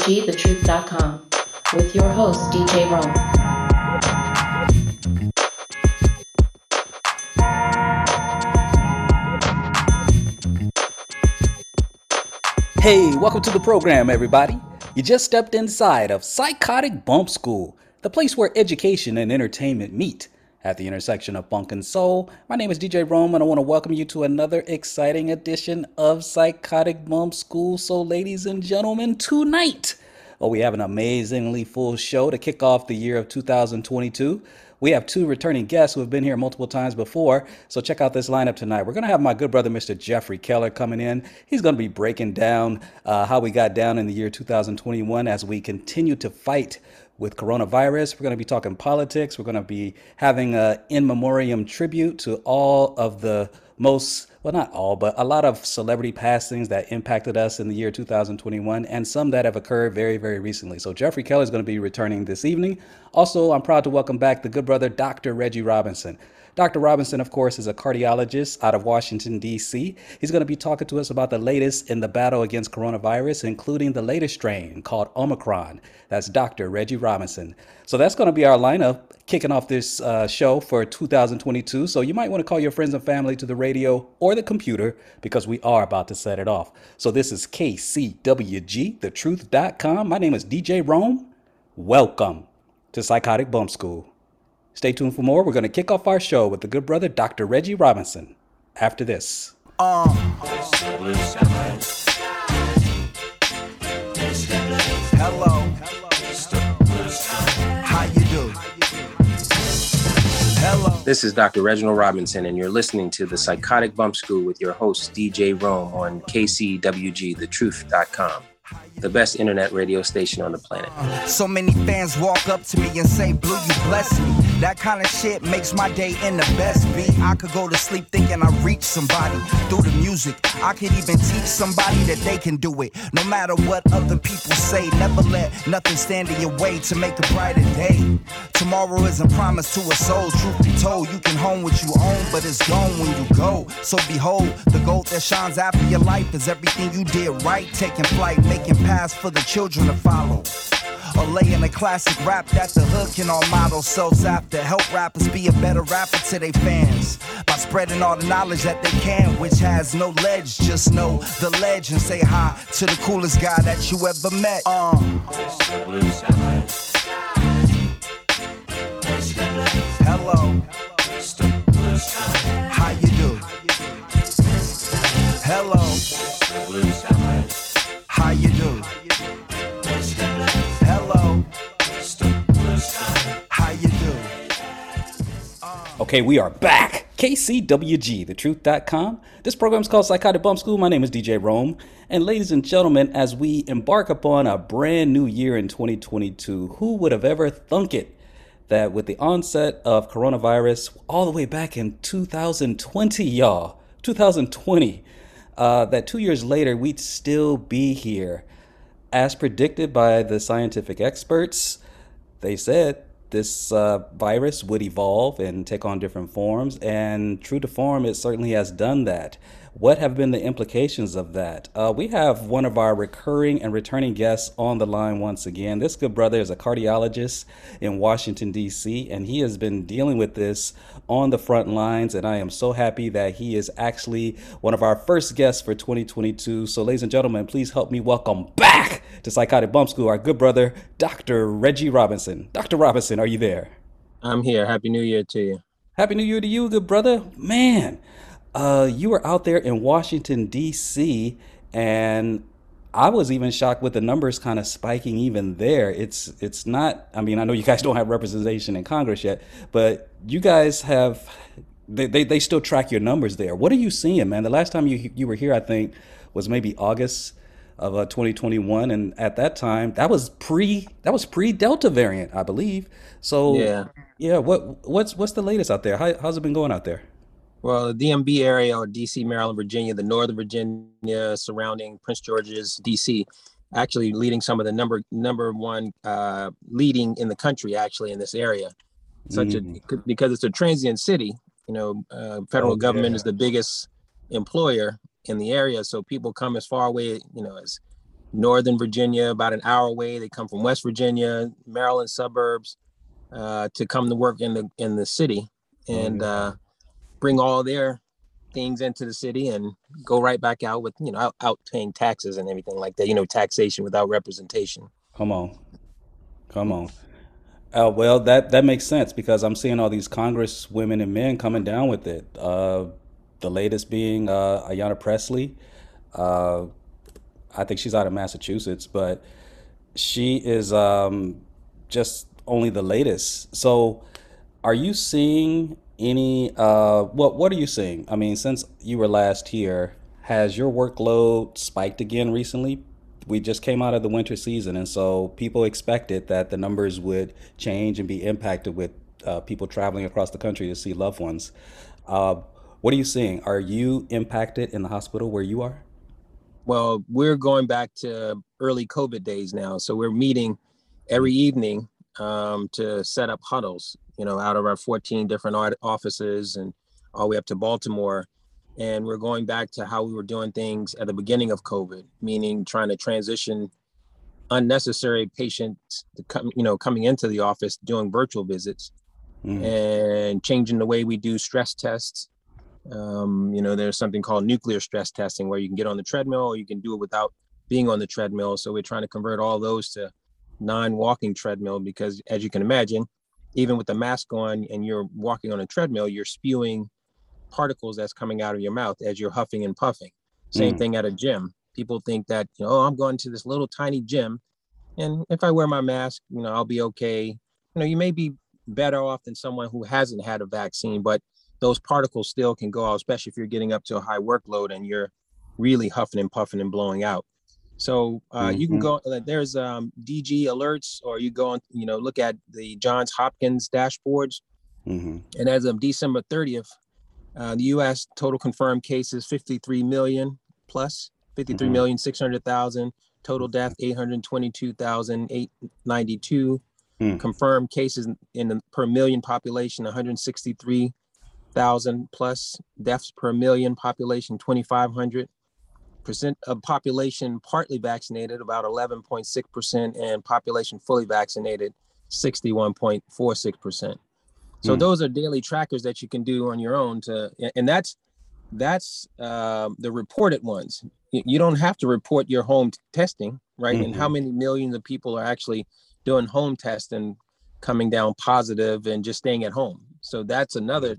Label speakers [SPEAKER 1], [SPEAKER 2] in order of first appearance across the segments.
[SPEAKER 1] KCWGTheTruth.com with your host, DJ Rome.
[SPEAKER 2] Hey, welcome to the program, everybody. You just stepped inside of Psychotic Bump School, the place where education and entertainment meet at the intersection of funk and soul. My name is DJ Rome, and I want to welcome you to another exciting edition of Psychotic Bump School. So, ladies and gentlemen, tonight, oh, we have an amazingly full show to kick off the year of 2022. We have two returning guests who have been here multiple times before, so check out this lineup tonight. We're going to have my good brother, Mr. Jeffrey Keller, coming in. He's going to be breaking down uh, how we got down in the year 2021 as we continue to fight with coronavirus. We're going to be talking politics. We're going to be having a in memoriam tribute to all of the most well, not all, but a lot of celebrity passings that impacted us in the year 2021, and some that have occurred very, very recently. So, Jeffrey Keller is going to be returning this evening. Also, I'm proud to welcome back the good brother, Dr. Reggie Robinson. Dr. Robinson, of course, is a cardiologist out of Washington, D.C. He's going to be talking to us about the latest in the battle against coronavirus, including the latest strain called Omicron. That's Dr. Reggie Robinson. So that's going to be our lineup kicking off this uh, show for 2022. So you might want to call your friends and family to the radio or the computer because we are about to set it off. So this is KCWG, thetruth.com. My name is DJ Rome. Welcome to Psychotic Bump School. Stay tuned for more. We're going to kick off our show with the good brother, Dr. Reggie Robinson, after this.
[SPEAKER 3] Hello. How you do? Hello.
[SPEAKER 4] This is Dr. Reginald Robinson, and you're listening to the Psychotic Bump School with your host, DJ Rome, on KCWGTheTruth.com, the best internet radio station on the planet.
[SPEAKER 3] Uh, so many fans walk up to me and say, Blue, you bless me. That kind of shit makes my day in the best beat. I could go to sleep thinking I reached somebody through the music. I could even teach somebody that they can do it. No matter what other people say, never let nothing stand in your way to make a brighter day. Tomorrow isn't promised to a soul. Truth be told, you can hone what you own, but it's gone when you go. So behold, the gold that shines after your life is everything you did right, taking flight, making paths for the children to follow. Or laying a classic rap that the hood can all model selves after. Help rappers be a better rapper to their fans by spreading all the knowledge that they can, which has no ledge. Just know the ledge and say hi to the coolest guy that you ever met. Uh. Hello. How you do? Hello.
[SPEAKER 2] Okay, we are back. KCWG, thetruth.com. This program is called Psychotic Bump School. My name is DJ Rome. And ladies and gentlemen, as we embark upon a brand new year in 2022, who would have ever thunk it that with the onset of coronavirus all the way back in 2020, y'all, 2020, uh, that two years later, we'd still be here. As predicted by the scientific experts, they said this uh, virus would evolve and take on different forms, and true to form, it certainly has done that. What have been the implications of that? Uh, we have one of our recurring and returning guests on the line once again. This good brother is a cardiologist in Washington, D.C., and he has been dealing with this on the front lines. And I am so happy that he is actually one of our first guests for 2022. So, ladies and gentlemen, please help me welcome back to Psychotic Bump School our good brother, Dr. Reggie Robinson. Dr. Robinson, are you there?
[SPEAKER 4] I'm here. Happy New Year to you.
[SPEAKER 2] Happy New Year to you, good brother. Man, uh, you were out there in Washington, D.C., and I was even shocked with the numbers kind of spiking even there. It's it's not. I mean, I know you guys don't have representation in Congress yet, but you guys have. They, they, they still track your numbers there. What are you seeing, man? The last time you you were here, I think, was maybe August of uh, 2021, and at that time, that was pre that was pre Delta variant, I believe. So
[SPEAKER 4] Yeah.
[SPEAKER 2] yeah. What what's what's the latest out there? How, how's it been going out there?
[SPEAKER 4] Well, the DMV area or DC, Maryland, Virginia, the Northern Virginia surrounding Prince George's, DC, actually leading some of the number number one uh, leading in the country actually in this area. Such
[SPEAKER 2] Mm.
[SPEAKER 4] a because it's a transient city. You know, uh, federal
[SPEAKER 2] Oh,
[SPEAKER 4] government
[SPEAKER 2] yeah.
[SPEAKER 4] is the biggest employer in the area, so people come as far away. You know, as Northern Virginia, about an hour away. They come from West Virginia, Maryland suburbs, uh, to come to work in the in the city and uh, bring all their things into the city and go right back out with you know out, out paying taxes and everything like that. You know, taxation without representation.
[SPEAKER 2] Come on. Come on. Uh, well, that, that makes sense because I'm seeing all these Congress women and men coming down with it. Uh, the latest being uh, Ayanna Pressley. Uh, I think she's out of Massachusetts, but she is um, just only the latest. So, are you seeing any? Uh, what What are you seeing? I mean, since you were last here, has your workload spiked again recently? We just came out of the winter season, and so people expected that the numbers would change and be impacted with uh, people traveling across the country to see loved ones. Uh, what are you seeing? Are you impacted in the hospital where you are?
[SPEAKER 4] Well, we're going back to early COVID days now, so we're meeting every evening um, to set up huddles. You know, out of our 14 different offices and all the way up to Baltimore. And we're going back to how we were doing things at the beginning of COVID, meaning trying to transition unnecessary patients to come, you know, coming into the office doing virtual visits
[SPEAKER 2] Mm.
[SPEAKER 4] and changing the way we do stress tests. Um, you know, there's something called nuclear stress testing where you can get on the treadmill or you can do it without being on the treadmill. So we're trying to convert all those to non-walking treadmill because as you can imagine, even with the mask on and you're walking on a treadmill, you're spewing particles that's coming out of your mouth as you're huffing and puffing. Same
[SPEAKER 2] Mm.
[SPEAKER 4] thing at a gym. People think that, you know, oh, I'm going to this little tiny gym. And if I wear my mask, you know, I'll be okay. You know, you may be better off than someone who hasn't had a vaccine, but those particles still can go out, especially if you're getting up to a high workload and you're really huffing and puffing and blowing out. So uh, you can
[SPEAKER 2] Mhm.
[SPEAKER 4] go. There's um, DG alerts, or you go and you know look at the Johns Hopkins dashboards.
[SPEAKER 2] hmm
[SPEAKER 4] And as of December 30th, uh, the U.S. total confirmed cases 53 million plus 53
[SPEAKER 2] Mhm.
[SPEAKER 4] million 600,000. Total death 822,892.
[SPEAKER 2] Hmm.
[SPEAKER 4] Confirmed cases in the per million population 163,000 plus. Deaths per million population 2,500. Percent of population partly vaccinated about 11.6 percent, and population fully vaccinated 61.46 percent. So
[SPEAKER 2] Hmm.
[SPEAKER 4] those are daily trackers that you can do on your own to, and that's that's um, the reported ones. You, don't have to report your home t- testing, right? And how many millions of people are actually doing home testing, coming down positive, and just staying at home. So that's another.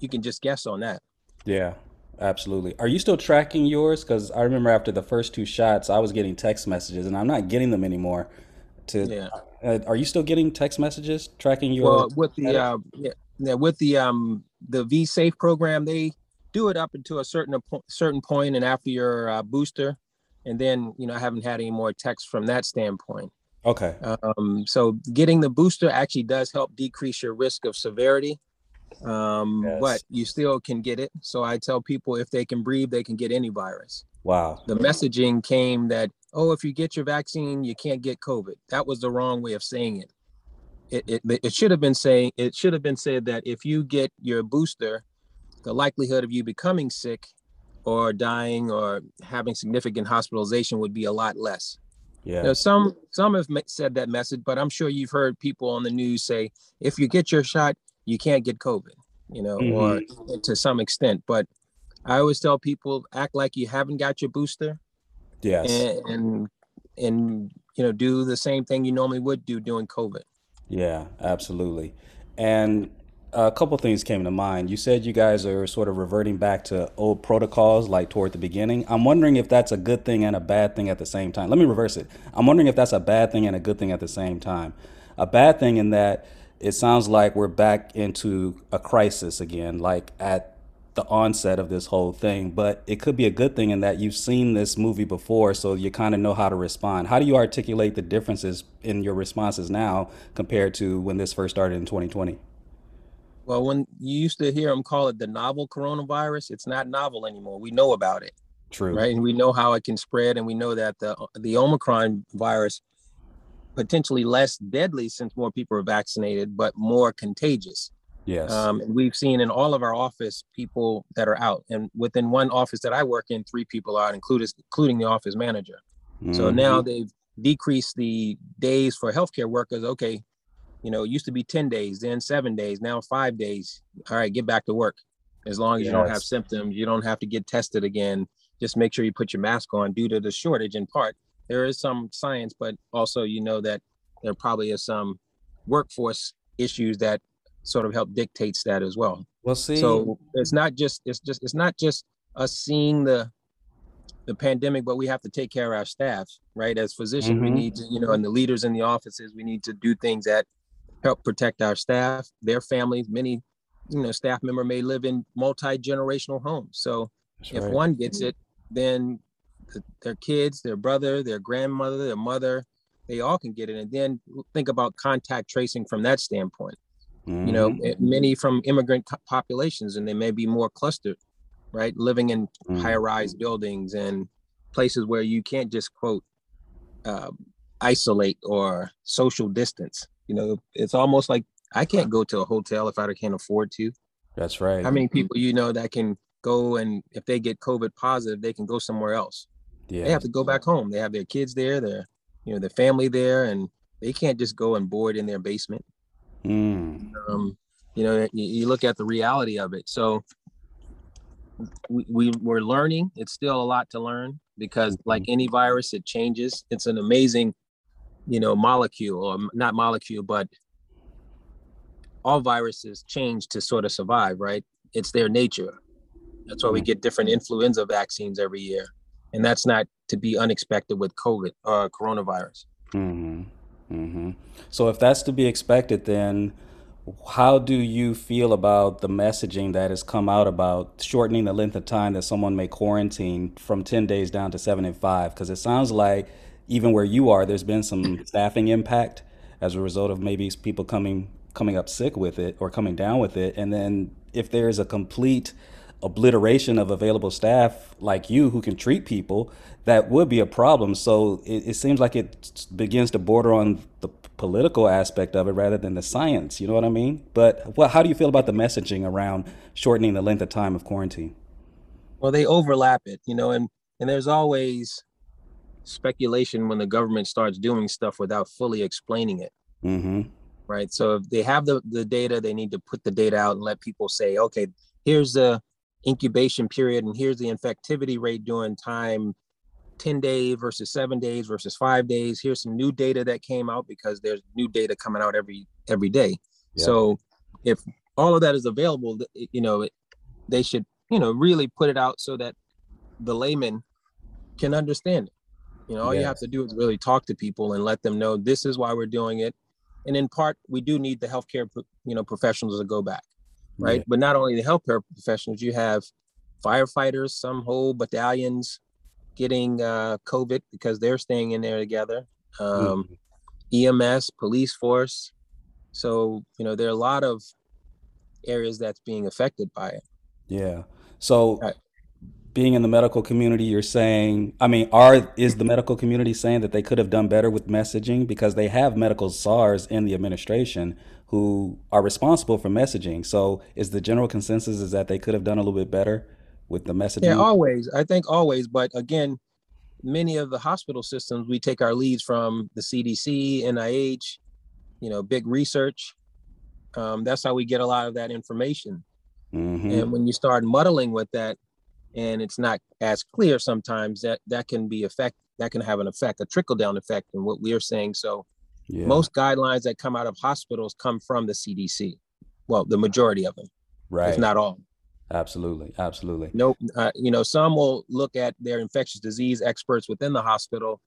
[SPEAKER 4] You can just guess on that.
[SPEAKER 2] Yeah, absolutely. Are you still tracking yours? Because I remember after the first two shots, I was getting text messages, and I'm not getting them anymore. To
[SPEAKER 4] Yeah.
[SPEAKER 2] uh, are you still getting text messages tracking your?
[SPEAKER 4] Well, with the uh, yeah, yeah, with the um the V Safe program, they do it up until a certain certain point, and after your uh, booster, and then you know I haven't had any more texts from that standpoint.
[SPEAKER 2] okay.
[SPEAKER 4] Um, so getting the booster actually does help decrease your risk of severity, um,
[SPEAKER 2] Yes.
[SPEAKER 4] but you still can get it. So I tell people if they can breathe, they can get any virus.
[SPEAKER 2] Wow.
[SPEAKER 4] The messaging came that oh, if you get your vaccine, you can't get COVID. That was the wrong way of saying it. It it, it should have been saying it should have been said that if you get your booster, the likelihood of you becoming sick or dying or having significant hospitalization would be a lot less.
[SPEAKER 2] Yeah.
[SPEAKER 4] You know, some some have said that message, but I'm sure you've heard people on the news say, if you get your shot, you can't get COVID. You know, mm-hmm. or to some extent. But I always tell people, act like you haven't got your booster,
[SPEAKER 2] Yes.
[SPEAKER 4] and and, and you know, do the same thing you normally would do during COVID.
[SPEAKER 2] Yeah, absolutely. And a couple things came to mind. You said you guys are sort of reverting back to old protocols like toward the beginning. I'm wondering if that's a good thing and a bad thing at the same time. Let me reverse it. I'm wondering if that's a bad thing and a good thing at the same time. A bad thing in that it sounds like we're back into a crisis again, like at the onset of this whole thing. But it could be a good thing in that you've seen this movie before, so you kind of know how to respond. How do you articulate the differences in your responses now compared to when this first started in 2020?
[SPEAKER 4] Well, when you used to hear them call it the novel coronavirus, it's not novel anymore. We know about it,
[SPEAKER 2] True.
[SPEAKER 4] right? And we know how it can spread, and we know that the the Omicron virus potentially less deadly since more people are vaccinated, but more contagious.
[SPEAKER 2] Yes.
[SPEAKER 4] Um, and we've seen in all of our office people that are out, and within one office that I work in, three people are out, including including the office manager. So
[SPEAKER 2] Mhm.
[SPEAKER 4] now they've decreased the days for healthcare workers. Okay, you know, it used to be 10 days, then seven days, now five days. All right, get back to work. As long as you don't have symptoms, you don't have to get tested again. Just make sure you put your mask on due to the shortage in part. There is some science, but also you know that there probably is some workforce issues that sort of help dictates that as well.
[SPEAKER 2] well, see.
[SPEAKER 4] So it's not just it's just it's not just us seeing the the pandemic, but we have to take care of our staff, right? As physicians, we
[SPEAKER 2] Mhm.
[SPEAKER 4] need to, you know, and the leaders in the offices, we need to do things that help protect our staff, their families. Many, you know, staff member may live in multi-generational homes. So
[SPEAKER 2] That's
[SPEAKER 4] if
[SPEAKER 2] right.
[SPEAKER 4] one gets it, then th- their kids, their brother, their grandmother, their mother, they all can get it. And then think about contact tracing from that standpoint you know
[SPEAKER 2] Mhm.
[SPEAKER 4] eh, many from immigrant populations and they may be more clustered right living in
[SPEAKER 2] Mhm.
[SPEAKER 4] higher rise buildings and places where you can't just quote um, isolate or social distance you know it's almost like i can't go to a hotel if i can't afford to
[SPEAKER 2] That's right.
[SPEAKER 4] how many people you know that can go and if they get covid positive they can go somewhere else
[SPEAKER 2] yeah.
[SPEAKER 4] they have to go back home. They have their kids there their you know their family there and they can't just go and board in their basement.
[SPEAKER 2] Mm.
[SPEAKER 4] um, you know you, you look at the reality of it. So we, we we're learning. It's still a lot to learn because like any virus it changes. It's an amazing you know molecule or not molecule but all viruses change to sort of survive right? It's their nature. That's why we get different influenza vaccines every year and that's not to be unexpected with covid uh coronavirus
[SPEAKER 2] hmm Mm-hmm. So if that's to be expected, then how do you feel about the messaging that has come out about shortening the length of time that someone may quarantine from 10 days down to seven and five? Because it sounds like even where you are, there's been some staffing impact as a result of maybe people coming coming up sick with it or coming down with it. And then if there's a complete obliteration of available staff like you who can treat people, that would be a problem. So it, it seems like it begins to border on the political aspect of it rather than the science. You know what I mean? But well, how do you feel about the messaging around shortening the length of time of quarantine?
[SPEAKER 4] well they overlap it you know and and there's always speculation when the government starts doing stuff without fully explaining it
[SPEAKER 2] Mm-hmm.
[SPEAKER 4] right so if they have the the data they need to put the data out and let people say okay here's the incubation period and here's the infectivity rate during time 10 days versus 7 days versus 5 days. Here's some new data that came out because there's new data coming out every every day.
[SPEAKER 2] Yeah.
[SPEAKER 4] so if all of that is available you know it, they should you know really put it out so that the layman can understand it. You know all you have to do is really talk to people and let them know this is why we're doing it. And in part we do need the healthcare you know professionals to go back right
[SPEAKER 2] Yeah.
[SPEAKER 4] but not only the healthcare professionals you have firefighters some whole battalions getting uh covid because they're staying in there together um ems police force so you know there are a lot of areas that's being affected by it
[SPEAKER 2] Yeah. So
[SPEAKER 4] Right.
[SPEAKER 2] being in the medical community, you're saying, I mean, are is the medical community saying that they could have done better with messaging because they have medical czars in the administration who are responsible for messaging. So is the general consensus is that they could have done a little bit better with the messaging?
[SPEAKER 4] Yeah, always. I think always. But again, many of the hospital systems, we take our leads from the CDC, NIH, you know, big research. Um, that's how we get a lot of that information.
[SPEAKER 2] Mhm.
[SPEAKER 4] And when you start muddling with that, and it's not as clear sometimes, that that can be effect. That can have an effect, a trickle down effect, in what we're saying. So
[SPEAKER 2] Yeah.
[SPEAKER 4] most guidelines that come out of hospitals come from the CDC. Well, the majority of them,
[SPEAKER 2] right.
[SPEAKER 4] if not all.
[SPEAKER 2] Absolutely. Absolutely.
[SPEAKER 4] Nope. Uh, you know, some will look at their infectious disease experts within the hospital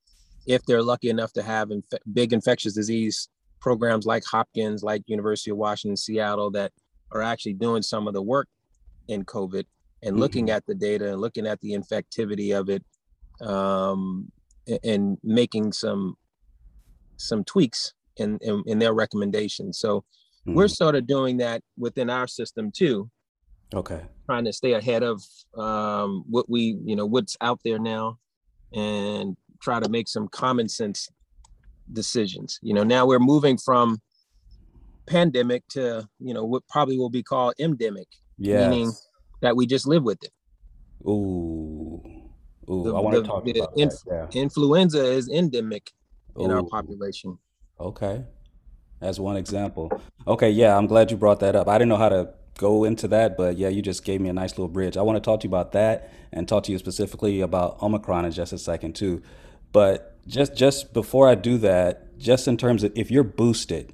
[SPEAKER 4] if they're lucky enough to have inf- big infectious disease programs like Hopkins, like University of Washington, Seattle, that are actually doing some of the work in COVID and looking at the data and looking at the infectivity of it um, a- and making some some tweaks in, in, in their recommendations. So we're
[SPEAKER 2] Mhm.
[SPEAKER 4] sort of doing that within our system too,
[SPEAKER 2] Okay.
[SPEAKER 4] trying to stay ahead of um, what we, you know, what's out there now, and try to make some common sense decisions. You know, now we're moving from pandemic to, you know, what probably will be called endemic, meaning that we just live with it.
[SPEAKER 2] Ooh. Ooh.
[SPEAKER 4] The-
[SPEAKER 2] I want to talk
[SPEAKER 4] the
[SPEAKER 2] about
[SPEAKER 4] inf-
[SPEAKER 2] that. Yeah.
[SPEAKER 4] Influenza is endemic in our population.
[SPEAKER 2] Okay. As one example. Okay, yeah, I'm glad you brought that up. I didn't know how to go into that, but yeah, you just gave me a nice little bridge. I want to talk to you about that and talk to you specifically about Omicron in just a second too. But just just before I do that, just in terms of if you're boosted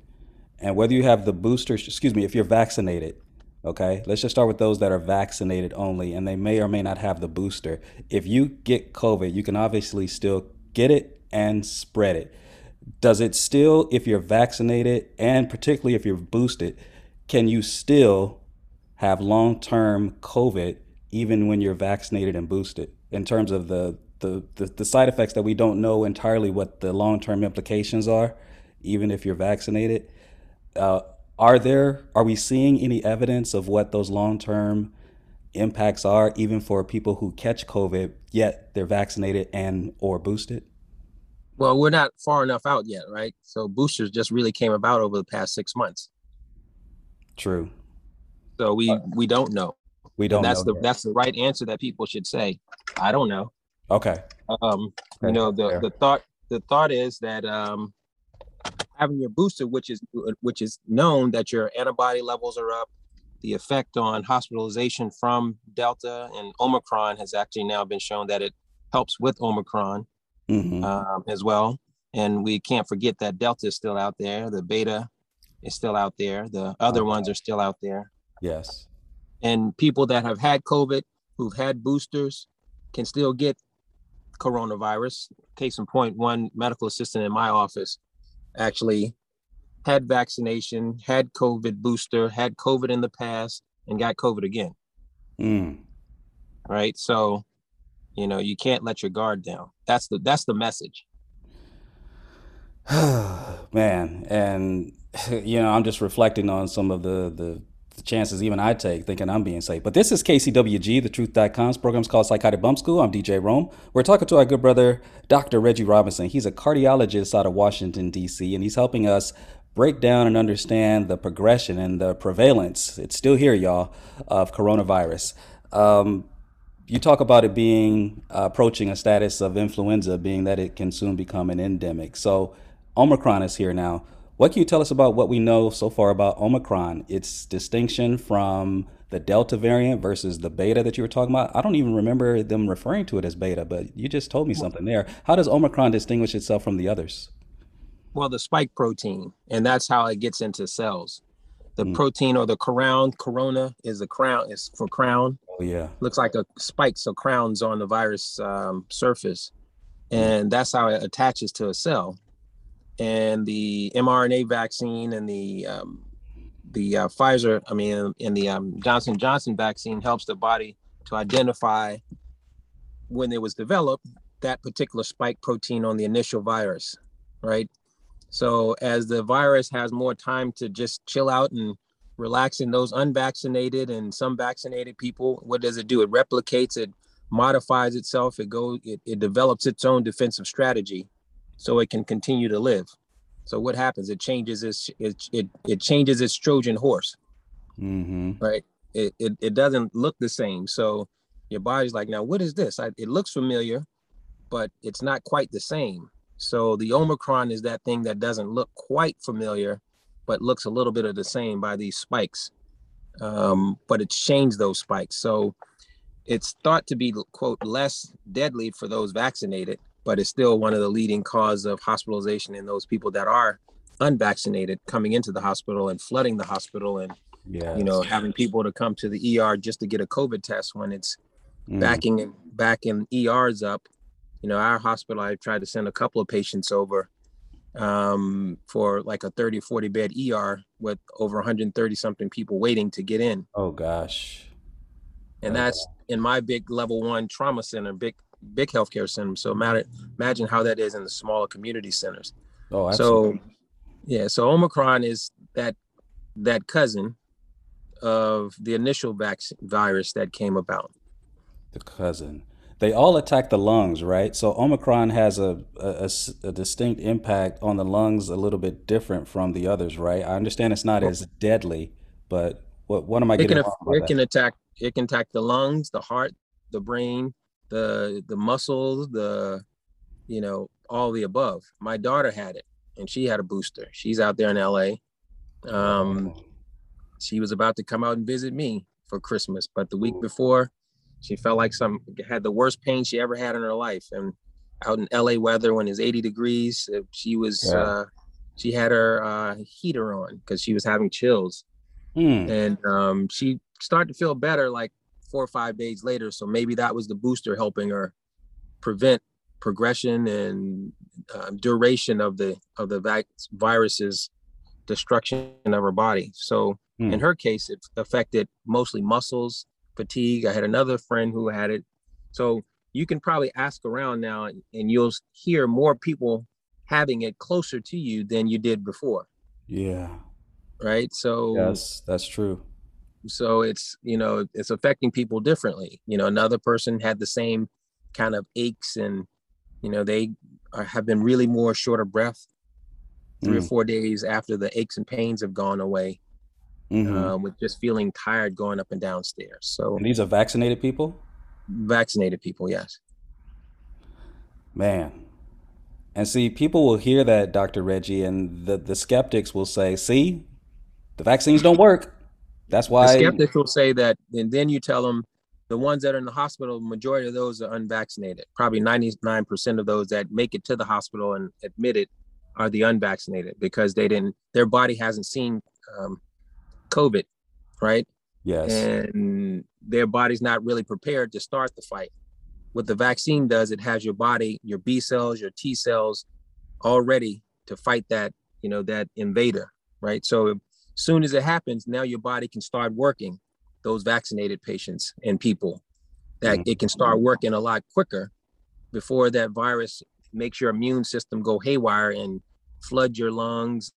[SPEAKER 2] and whether you have the booster, excuse me, if you're vaccinated, okay? Let's just start with those that are vaccinated only and they may or may not have the booster. If you get COVID, you can obviously still get it and spread it. Does it still if you're vaccinated and particularly if you're boosted can you still have long-term covid even when you're vaccinated and boosted? In terms of the the, the, the side effects that we don't know entirely what the long-term implications are even if you're vaccinated uh, are there are we seeing any evidence of what those long-term impacts are even for people who catch covid yet they're vaccinated and or boosted
[SPEAKER 4] Well, we're not far enough out yet, right? So boosters just really came about over the past six months.
[SPEAKER 2] true
[SPEAKER 4] So we we don't know.
[SPEAKER 2] we don't
[SPEAKER 4] And that's
[SPEAKER 2] know
[SPEAKER 4] the
[SPEAKER 2] yet.
[SPEAKER 4] that's the right answer that people should say. I don't know.
[SPEAKER 2] Okay.
[SPEAKER 4] Um, you know, the
[SPEAKER 2] fair.
[SPEAKER 4] the thought the thought is that um having your booster, which is which is known that your antibody levels are up, the effect on hospitalization from Delta and Omicron has actually now been shown that it helps with Omicron
[SPEAKER 2] hmm
[SPEAKER 4] um, as well. And we can't forget that Delta is still out there. The Beta is still out there. The other
[SPEAKER 2] Okay.
[SPEAKER 4] ones are still out there.
[SPEAKER 2] yes.
[SPEAKER 4] And people that have had COVID, who've had boosters, can still get coronavirus. Case in point, one medical assistant in my office actually had vaccination, had COVID booster, had COVID in the past, and got COVID again.
[SPEAKER 2] Mm.
[SPEAKER 4] Right. So, you know, you can't let your guard down. That's the that's the message.
[SPEAKER 2] Man, and you know, I'm just reflecting on some of the, the the chances even I take, thinking I'm being safe. But this is KCWG, the Truth.com's program's called Psychotic Bump School. I'm DJ Rome. We're talking to our good brother, Dr. Reggie Robinson. He's a cardiologist out of Washington, D.C., and he's helping us break down and understand the progression and the prevalence. It's still here, y'all, of coronavirus. Um, you talk about it being uh, approaching a status of influenza, being that it can soon become an endemic. So, Omicron is here now. What can you tell us about what we know so far about Omicron? Its distinction from the Delta variant versus the Beta that you were talking about? I don't even remember them referring to it as Beta, but you just told me something there. How does Omicron distinguish itself from the others?
[SPEAKER 4] Well, the spike protein, and that's how it gets into cells. The
[SPEAKER 2] Mm.
[SPEAKER 4] protein or the crown, corona is the crown, is for crown.
[SPEAKER 2] Oh, yeah.
[SPEAKER 4] Looks like a spike, so crowns on the virus um, surface. And that's how it attaches to a cell. And the mRNA vaccine and the um, the uh, Pfizer, I mean, and the um, Johnson Johnson vaccine helps the body to identify when it was developed that particular spike protein on the initial virus, right? So as the virus has more time to just chill out and relax in those unvaccinated and some vaccinated people, what does it do? It replicates, it modifies itself, it goes, it, it develops its own defensive strategy so it can continue to live. So what happens? It changes its it it, it changes its Trojan horse,
[SPEAKER 2] Mm-hmm.
[SPEAKER 4] right? It, it it doesn't look the same. So your body's like, now what is this? I, it looks familiar, but it's not quite the same. So the Omicron is that thing that doesn't look quite familiar, but looks a little bit of the same by these spikes. Um, but it's changed those spikes. So it's thought to be quote less deadly for those vaccinated, but it's still one of the leading cause of hospitalization in those people that are unvaccinated coming into the hospital and flooding the hospital and
[SPEAKER 2] Yeah.
[SPEAKER 4] you know having people to come to the ER just to get a COVID test when it's
[SPEAKER 2] Mm.
[SPEAKER 4] backing backing ERs up. You know, our hospital, I tried to send a couple of patients over um, for like a 30 40 bed ER with over 130 something people waiting to get in.
[SPEAKER 2] Oh, gosh.
[SPEAKER 4] And that's in my big level one trauma center, big, big healthcare center. So imagine, how that is in the smaller community centers.
[SPEAKER 2] Oh, absolutely.
[SPEAKER 4] So, yeah, so Omicron is that that cousin of the initial vaccine virus that came about.
[SPEAKER 2] The cousin. They all attack the lungs, right? So Omicron has a, a, a, distinct impact on the lungs, a little bit different from the others, right? I understand it's not as deadly, but what what am I
[SPEAKER 4] It
[SPEAKER 2] getting
[SPEAKER 4] can
[SPEAKER 2] wrong
[SPEAKER 4] aff-
[SPEAKER 2] about
[SPEAKER 4] it
[SPEAKER 2] that?
[SPEAKER 4] can attack it can attack the lungs, the heart, the brain, the the muscles, the you know all the above. My daughter had it, and she had a booster. She's out there in L.A. Um, she was about to come out and visit me for Christmas, but the week before, she felt like some had the worst pain she ever had in her life. And out in LA weather when it's 80 degrees, uh, she was
[SPEAKER 2] Yeah.
[SPEAKER 4] uh, she had her uh, heater on because she was having chills,
[SPEAKER 2] Hmm.
[SPEAKER 4] and um, she started to feel better like four or five days later. So maybe that was the booster helping her prevent progression and uh, duration of the of the vac- virus's destruction of her body. So
[SPEAKER 2] Hmm.
[SPEAKER 4] in her case, it affected mostly muscles, fatigue. I had another friend who had it. So you can probably ask around now and and you'll hear more people having it closer to you than you did before.
[SPEAKER 2] Yeah.
[SPEAKER 4] Right. So
[SPEAKER 2] Yes, that's true.
[SPEAKER 4] so it's you know it's affecting people differently you know another person had the same kind of aches and you know they are, have been really more short of breath three or
[SPEAKER 2] Mm.
[SPEAKER 4] four days after the aches and pains have gone away
[SPEAKER 2] Mhm.
[SPEAKER 4] um, with just feeling tired going up and down stairs so
[SPEAKER 2] And these are vaccinated people?
[SPEAKER 4] vaccinated people yes
[SPEAKER 2] Man. And see, people will hear that, Dr. Reggie, and the, the skeptics will say, see, the vaccines don't work. That's why.
[SPEAKER 4] the skeptics will say that and then you tell them the ones that are in the hospital majority of those are unvaccinated probably 99% of those that make it to the hospital and admitted are the unvaccinated because they didn't their body hasn't seen um, covid right?
[SPEAKER 2] Yes.
[SPEAKER 4] and their body's not really prepared to start the fight. What the vaccine does it has your body your b cells your t cells all ready to fight that you know that invader right? So as soon as it happens now your body can start working those vaccinated patients and people. That mm-hmm. it can start working a lot quicker before that virus makes your immune system go haywire and flood your lungs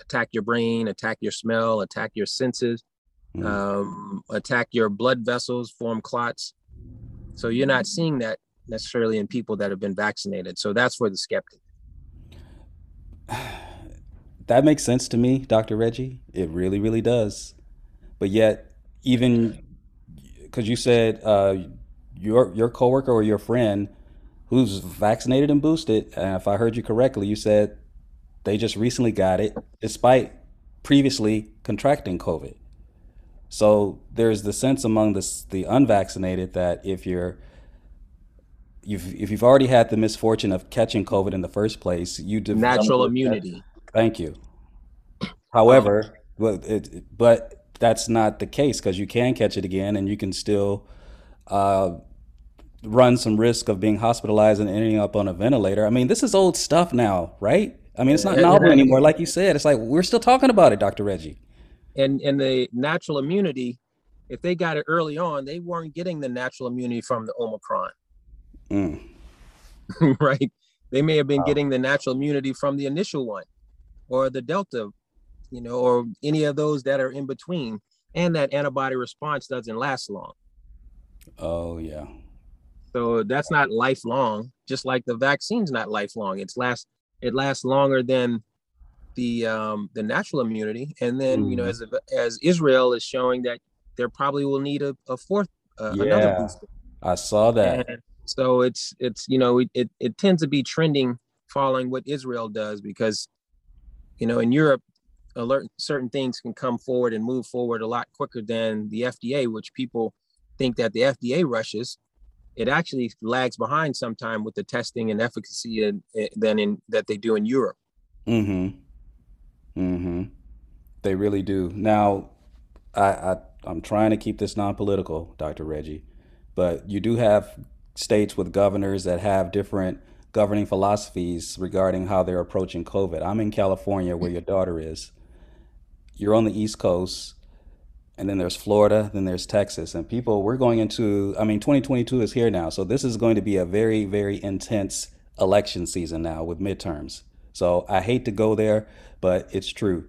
[SPEAKER 4] attack your brain attack your smell attack your senses
[SPEAKER 2] Mhm.
[SPEAKER 4] um, attack your blood vessels, form clots. So you're not seeing that necessarily in people that have been vaccinated. So that's for the skeptic.
[SPEAKER 2] That makes sense to me, Dr. Reggie. It really, really does. But yet, even because you said uh, your your coworker or your friend who's vaccinated and boosted, and if I heard you correctly, you said they just recently got it despite previously contracting COVID. So there's the sense among the the unvaccinated that if you're you've, if you've already had the misfortune of catching COVID in the first place, you develop
[SPEAKER 4] Natural immunity.
[SPEAKER 2] Thank you. However, well, it, but that's not the case because you can catch it again and you can still uh, run some risk of being hospitalized and ending up on a ventilator. I mean, this is old stuff now, right? I mean, it's not novel anymore. Like you said, it's like we're still talking about it, Dr. Reggie.
[SPEAKER 4] And and the natural immunity, if they got it early on, they weren't getting the natural immunity from the Omicron,
[SPEAKER 2] Mm.
[SPEAKER 4] right? They may have been getting the natural immunity from the initial one or the Delta, you know, or any of those that are in between. And that antibody response doesn't last long.
[SPEAKER 2] Oh, yeah.
[SPEAKER 4] So that's not lifelong, just like the vaccine's not lifelong. It's last it lasts longer than the um the natural immunity. And then, you know,
[SPEAKER 2] Mhm.
[SPEAKER 4] as as Israel is showing that there probably will need a, a fourth uh, another booster.
[SPEAKER 2] I saw that.
[SPEAKER 4] And so it's it's you know, it, it it tends to be trending following what Israel does because you know, in Europe alert certain things can come forward and move forward a lot quicker than the FDA, which people think that the FDA rushes. It actually lags behind sometime with the testing and efficacy eh, than in that they do in Europe.
[SPEAKER 2] Mm-hmm. Mm-hmm. They really do. Now, I, I I'm trying to keep this non-political, Dr. Reggie, but you do have states with governors that have different governing philosophies regarding how they're approaching COVID. I'm in California, where your daughter is. You're on the East Coast, and then there's Florida, then there's Texas, and people. We're going into. I mean, 2022 is here now, so this is going to be a very, very intense election season now with midterms. So I hate to go there, but it's true.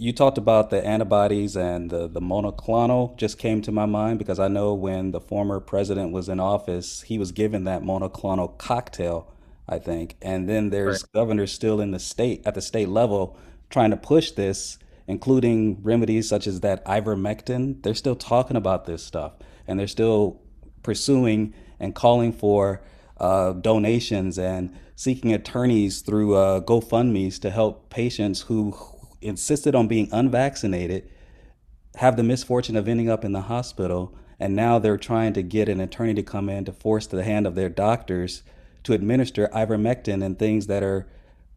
[SPEAKER 2] You talked about the antibodies and the, the monoclonal just came to my mind because I know when the former president was in office, he was given that monoclonal cocktail, I think. And then there's
[SPEAKER 4] Right.
[SPEAKER 2] governors still in the state at the state level trying to push this, including remedies such as that ivermectin. They're still talking about this stuff and they're still pursuing and calling for uh, donations and seeking attorneys through uh, GoFundMe's to help patients who insisted on being unvaccinated have the misfortune of ending up in the hospital. And now they're trying to get an attorney to come in to force the hand of their doctors to administer ivermectin and things that are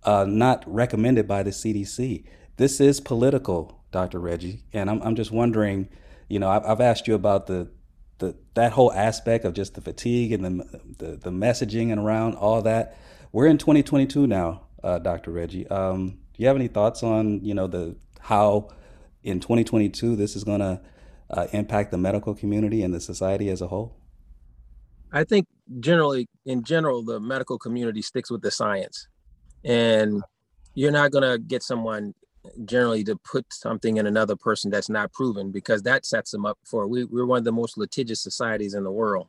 [SPEAKER 2] uh, not recommended by the CDC. This is political, Dr. Reggie. And I'm, I'm just wondering, you know, I've, I've asked you about the, the that whole aspect of just the fatigue and the, the, the messaging and around all that. We're in 2022 now, uh, Dr. Reggie. Um, do you have any thoughts on, you know, the how in 2022 this is going to uh, impact the medical community and the society as a whole?
[SPEAKER 4] I think generally, in general, the medical community sticks with the science, and you're not gonna get someone generally to put something in another person that's not proven because that sets them up for we, we're one of the most litigious societies in the world.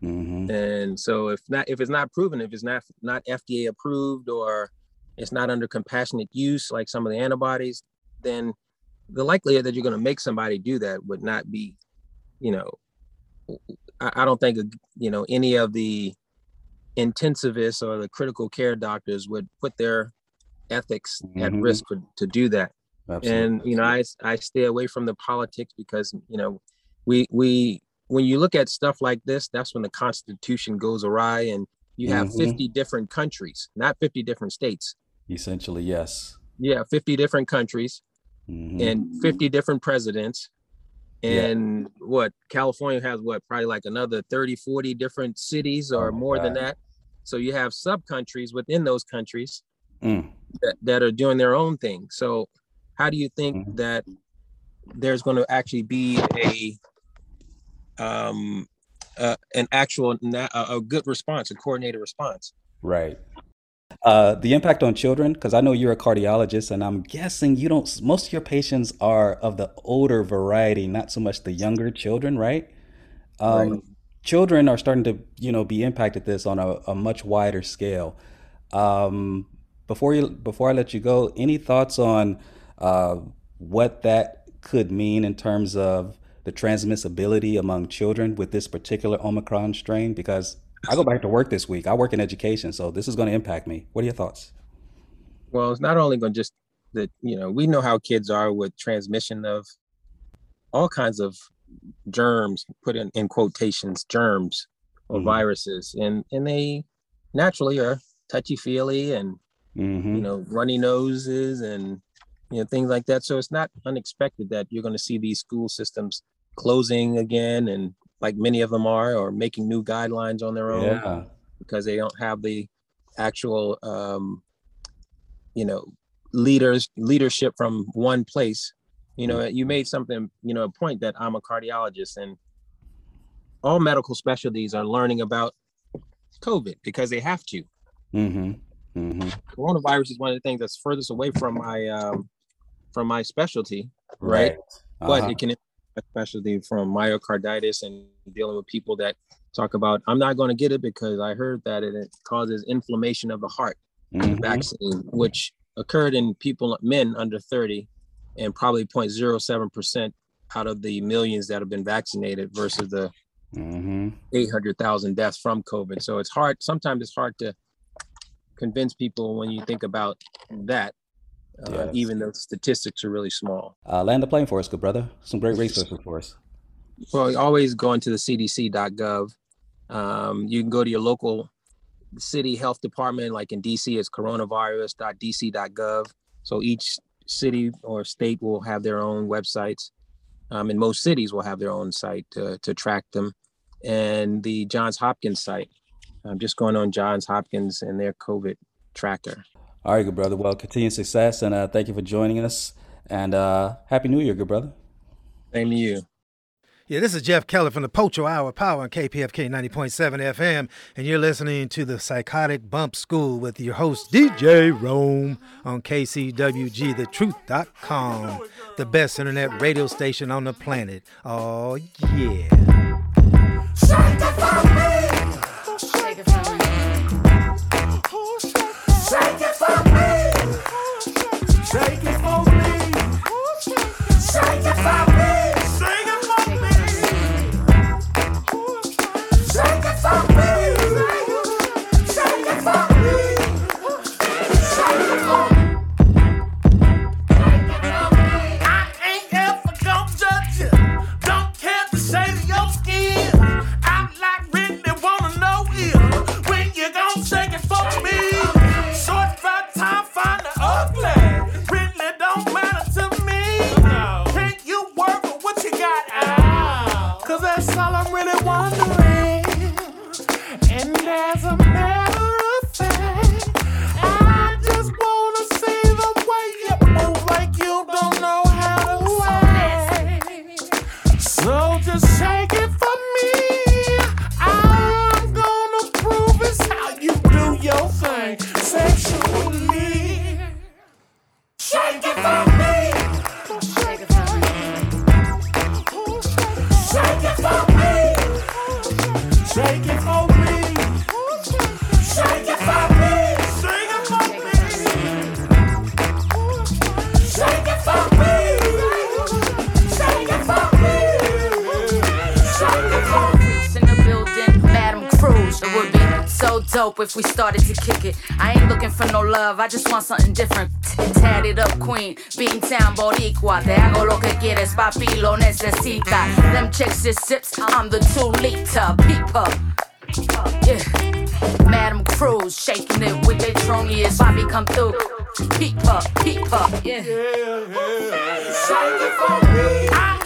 [SPEAKER 2] Hmm
[SPEAKER 4] and so if not if it's not proven if it's not not fda approved or it's not under compassionate use like some of the antibodies then the likelihood that you're going to make somebody do that would not be you know I, I don't think you know any of the intensivists or the critical care doctors would put their ethics at
[SPEAKER 2] Mhm.
[SPEAKER 4] risk for, to do that
[SPEAKER 2] Absolutely.
[SPEAKER 4] and you know I, I stay away from the politics because you know we we when you look at stuff like this that's when the constitution goes awry and you have
[SPEAKER 2] Mhm.
[SPEAKER 4] 50 different countries not 50 different states
[SPEAKER 2] Essentially, yes.
[SPEAKER 4] yeah 50 different countries
[SPEAKER 2] Mhm.
[SPEAKER 4] and 50 different presidents
[SPEAKER 2] Yeah.
[SPEAKER 4] and what california has what probably like another 30 40 different cities or
[SPEAKER 2] Oh
[SPEAKER 4] more than that so you have sub countries within those countries
[SPEAKER 2] Mm.
[SPEAKER 4] That, that are doing their own thing so how do you think
[SPEAKER 2] Mhm.
[SPEAKER 4] that there's going to actually be a um uh, an actual a good response a coordinated response
[SPEAKER 2] Right. Uh, the impact on children, because I know you're a cardiologist, and I'm guessing you don't. Most of your patients are of the older variety, not so much the younger children, right? Um,
[SPEAKER 4] Right.
[SPEAKER 2] Children are starting to, you know, be impacted this on a, a much wider scale. Um, before you, before I let you go, any thoughts on uh, what that could mean in terms of the transmissibility among children with this particular Omicron strain? Because I go back to work this week. I work in education, so this is going to impact me. What are your thoughts?
[SPEAKER 4] well it's not only going to just that you know we know how kids are with transmission of all kinds of germs put in, in quotations germs or
[SPEAKER 2] Mhm.
[SPEAKER 4] viruses and and they naturally are touchy feely and
[SPEAKER 2] hmm
[SPEAKER 4] you know runny noses and you know things like that. So it's not unexpected that you're going to see these school systems closing again and like many of them are or making new guidelines on their own
[SPEAKER 2] Yeah.
[SPEAKER 4] because they don't have the actual um you know leaders leadership from one place. You know you made something you know a point that i'm a cardiologist and all medical specialties are learning about covid because they have to.
[SPEAKER 2] Hmm hmm
[SPEAKER 4] coronavirus is one of the things that's furthest away from my um from my specialty right, but
[SPEAKER 2] Uh-huh.
[SPEAKER 4] it can specialty from myocarditis and dealing with people that talk about i'm not going to get it because i heard that it causes inflammation of the heart the
[SPEAKER 2] Mhm.
[SPEAKER 4] vaccine which occurred in people men under 30 and probably 0.07% out of the millions that have been vaccinated versus the
[SPEAKER 2] Mhm.
[SPEAKER 4] 800,000 deaths from covid so it's hard sometimes it's hard to convince people when you think about that uh,
[SPEAKER 2] Yes.
[SPEAKER 4] even though statistics are really small
[SPEAKER 2] Uh, land the plane for us, good brother. Some great resources for us.
[SPEAKER 4] Well, you always go into the cdc.gov. Um, you can go to your local city health department, like in DC, it's coronavirus.dc.gov. So each city or state will have their own websites, um, and most cities will have their own site to, to track them. And the Johns Hopkins site, I'm just going on Johns Hopkins and their COVID tracker.
[SPEAKER 2] All right, good brother. Well, continued success, and uh, thank you for joining us. And uh, happy New Year, good brother.
[SPEAKER 4] Same to you.
[SPEAKER 5] Yeah, this is Jeff Keller from the Pocho Hour Power on KPFK 90.7 FM, and you're listening to the Psychotic Bump School with your host, DJ Rome, on KCWGTheTruth.com, the best internet radio station on the planet. Oh, yeah.
[SPEAKER 6] right. We started to kick it. I ain't looking for no love, I just want something different. Tatted up queen, Beantown Boricua. Te hago lo que quieres, papi, lo necesita. Them chicks just sips, I'm the two liter peeper. Yeah. Madam Cruz shaking it with their troniest. Bobby come through. Peeper, peeper, yeah.
[SPEAKER 7] Shake it for me. I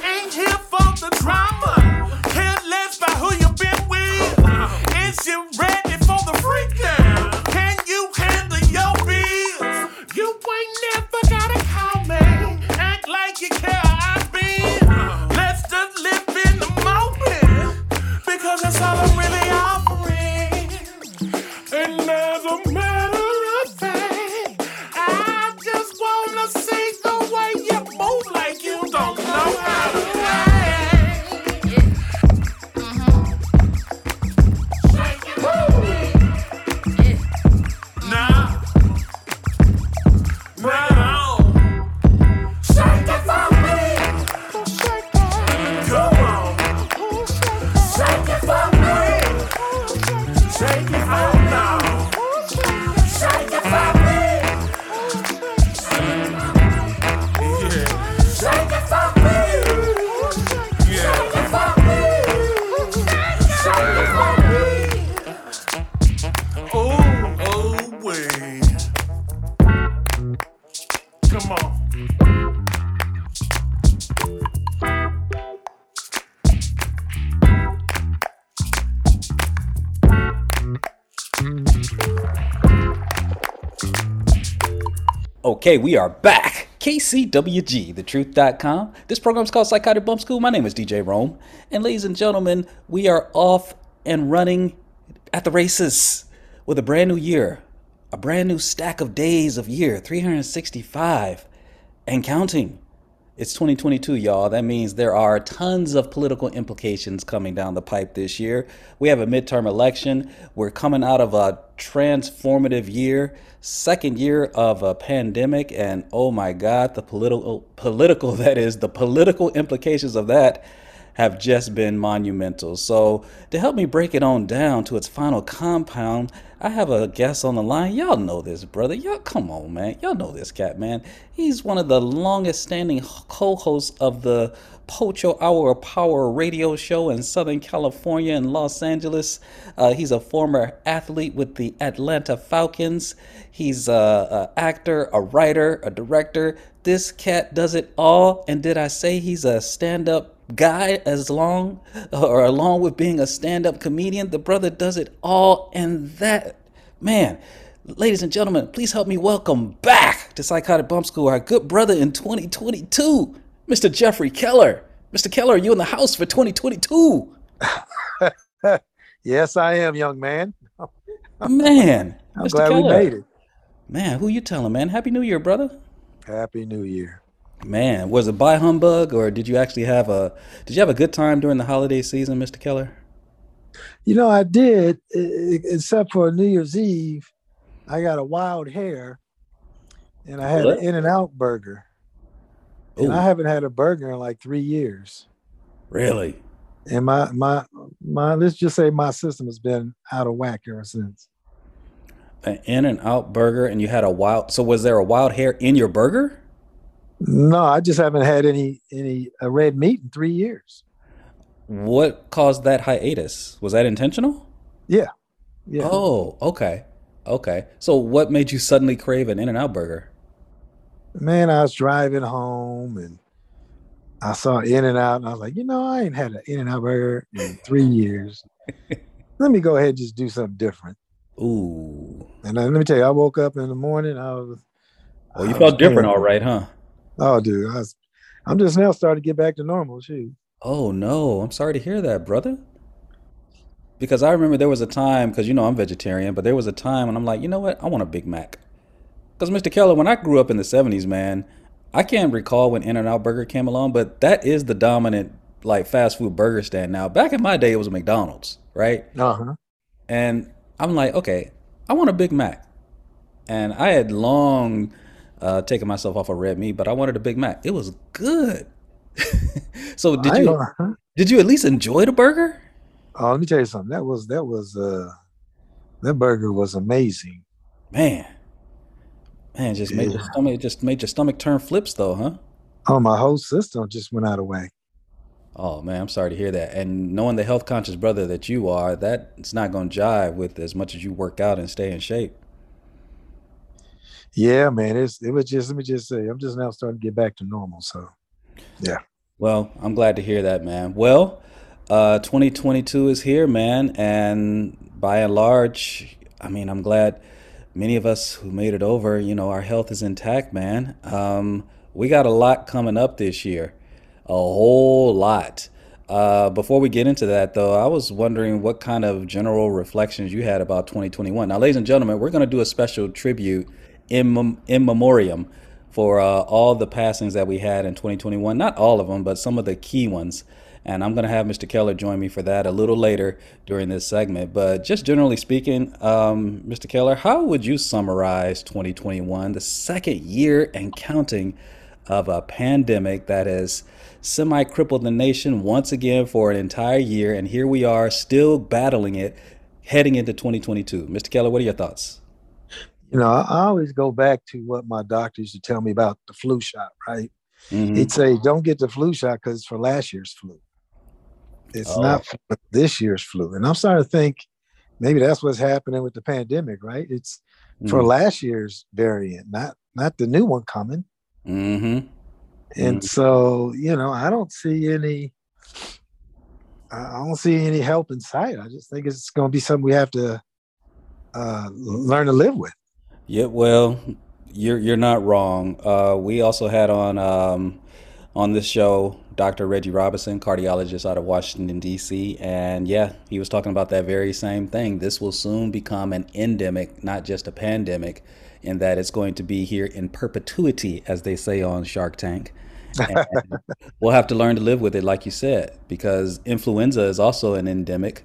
[SPEAKER 2] Okay, we are back. KCWG, thetruth.com. This program is called Psychotic Bump School. My name is DJ Rome. And ladies and gentlemen, we are off and running at the races with a brand new year, a brand new stack of days of year, 365 and counting. It's 2022, y'all. That means there are tons of political implications coming down the pipe this year. We have a midterm election. We're coming out of a transformative year, second year of a pandemic, and oh my God, the political political that is the political implications of that have just been monumental. So, to help me break it on down to its final compound, I have a guest on the line. Y'all know this, brother. Y'all, come on, man. Y'all know this cat, man. He's one of the longest standing co hosts of the Pocho Hour of Power radio show in Southern California and Los Angeles. Uh, he's a former athlete with the Atlanta Falcons. He's a, actor, a writer, a director. This cat does it all. And did I say he's a stand up guy as long or along with being a stand-up comedian the brother does it all and that man ladies and gentlemen please help me welcome back to psychotic bump school our good brother in 2022 mr jeffrey keller Mr. Keller, are you in the house for 2022?
[SPEAKER 5] Yes, I am, young man.
[SPEAKER 2] Man,
[SPEAKER 5] I'm
[SPEAKER 2] Mr.
[SPEAKER 5] glad we
[SPEAKER 2] Keller.
[SPEAKER 5] made it.
[SPEAKER 2] Man, who you telling, man? Happy New Year, brother.
[SPEAKER 5] Happy New Year.
[SPEAKER 2] Man, was it by humbug or did you actually have a did you have a good time during the holiday season, Mr. Keller?
[SPEAKER 5] You know, I did, except for New Year's Eve. I got a wild hair, and I had
[SPEAKER 2] What?
[SPEAKER 5] an In and Out burger, and I haven't had a burger in like three years.
[SPEAKER 2] Really?
[SPEAKER 5] And my my my let's just say my system has been out of whack ever since.
[SPEAKER 2] An in and out burger and you had a wild so was there a wild hair in your burger?
[SPEAKER 5] No, I just haven't had any any uh, red meat in three years.
[SPEAKER 2] What caused that hiatus? Was that intentional?
[SPEAKER 5] Yeah, yeah.
[SPEAKER 2] Oh, okay. Okay. So what made you suddenly crave an in and out burger?
[SPEAKER 5] Man, I was driving home and I saw In and Out, and I was like, you know, I ain't had an In and Out burger in three years. Let me go ahead and just do something different.
[SPEAKER 2] Ooh.
[SPEAKER 5] And then let me tell you, I woke up in the morning. I was.
[SPEAKER 2] Oh, you
[SPEAKER 5] I
[SPEAKER 2] felt different, all right, huh?
[SPEAKER 5] Oh, dude, I was. I'm just now starting to get back to normal. Shoot.
[SPEAKER 2] Oh no, I'm sorry to hear that, brother. Because I remember there was a time, because you know I'm vegetarian, but there was a time when I'm like, you know what, I want a Big Mac. Because Mr. Keller, when I grew up in the 70s, man, I can't recall when In and Out Burger came along, but that is the dominant like fast food burger stand now. Back in my day, it was a McDonald's, right?
[SPEAKER 5] Uh huh.
[SPEAKER 2] And I'm like, okay, I want a Big Mac. And I had long uh, taken myself off of red meat, but I wanted a Big Mac. It was good. so did
[SPEAKER 5] I
[SPEAKER 2] you
[SPEAKER 5] gonna-
[SPEAKER 2] did you at least enjoy the burger?
[SPEAKER 5] Oh, let me tell you something. That was that was uh, that burger was amazing.
[SPEAKER 2] Man, man, just made your stomach just made your stomach turn flips though, huh?
[SPEAKER 5] Oh, my whole system just went out of whack.
[SPEAKER 2] Oh man, I'm sorry to hear that. And knowing the health conscious brother that you are, that's not going to jive with as much as you work out and stay in shape.
[SPEAKER 5] Yeah, man. It's it was just let me just say, I'm just now starting to get back to normal. So yeah.
[SPEAKER 2] Well, I'm glad to hear that, man. Well, uh, 2022 is here, man, and by and large, I mean, I'm glad many of us who made it over, you know, our health is intact, man. Um, we got a lot coming up this year, a whole lot. Uh, before we get into that, though, I was wondering what kind of general reflections you had about 2021. Now, ladies and gentlemen, we're going to do a special tribute in, in memoriam for uh, all the passings that we had in 2021. Not all of them, but some of the key ones. And I'm going to have Mr. Keller join me for that a little later during this segment. But just generally speaking, um, Mr. Keller, how would you summarize 2021, the second year and counting of a pandemic that has semi crippled the nation once again for an entire year? And here we are still battling it heading into 2022. Mr. Keller, what are your thoughts?
[SPEAKER 5] You know, I, always go back to what my doctor used to tell me about the flu shot. Right?
[SPEAKER 2] Mhm.
[SPEAKER 5] He'd say, "Don't get the flu shot because it's for last year's flu. It's
[SPEAKER 2] Oh.
[SPEAKER 5] not for this year's flu." And I'm starting to think maybe that's what's happening with the pandemic. Right? It's for
[SPEAKER 2] Mhm.
[SPEAKER 5] last year's variant, not not the new one coming.
[SPEAKER 2] Mhm.
[SPEAKER 5] And so, you know, I don't see any I I don't see any help in sight. I just think it's going to be something we have to uh, learn to live with.
[SPEAKER 2] Yeah, well, you're you're not wrong. Uh, we also had on um, on this show Dr. Reggie Robinson, cardiologist out of Washington D.C., and yeah, he was talking about that very same thing. This will soon become an endemic, not just a pandemic, in that it's going to be here in perpetuity, as they say on Shark Tank. And we'll have to learn to live with it, like you said, because influenza is also an endemic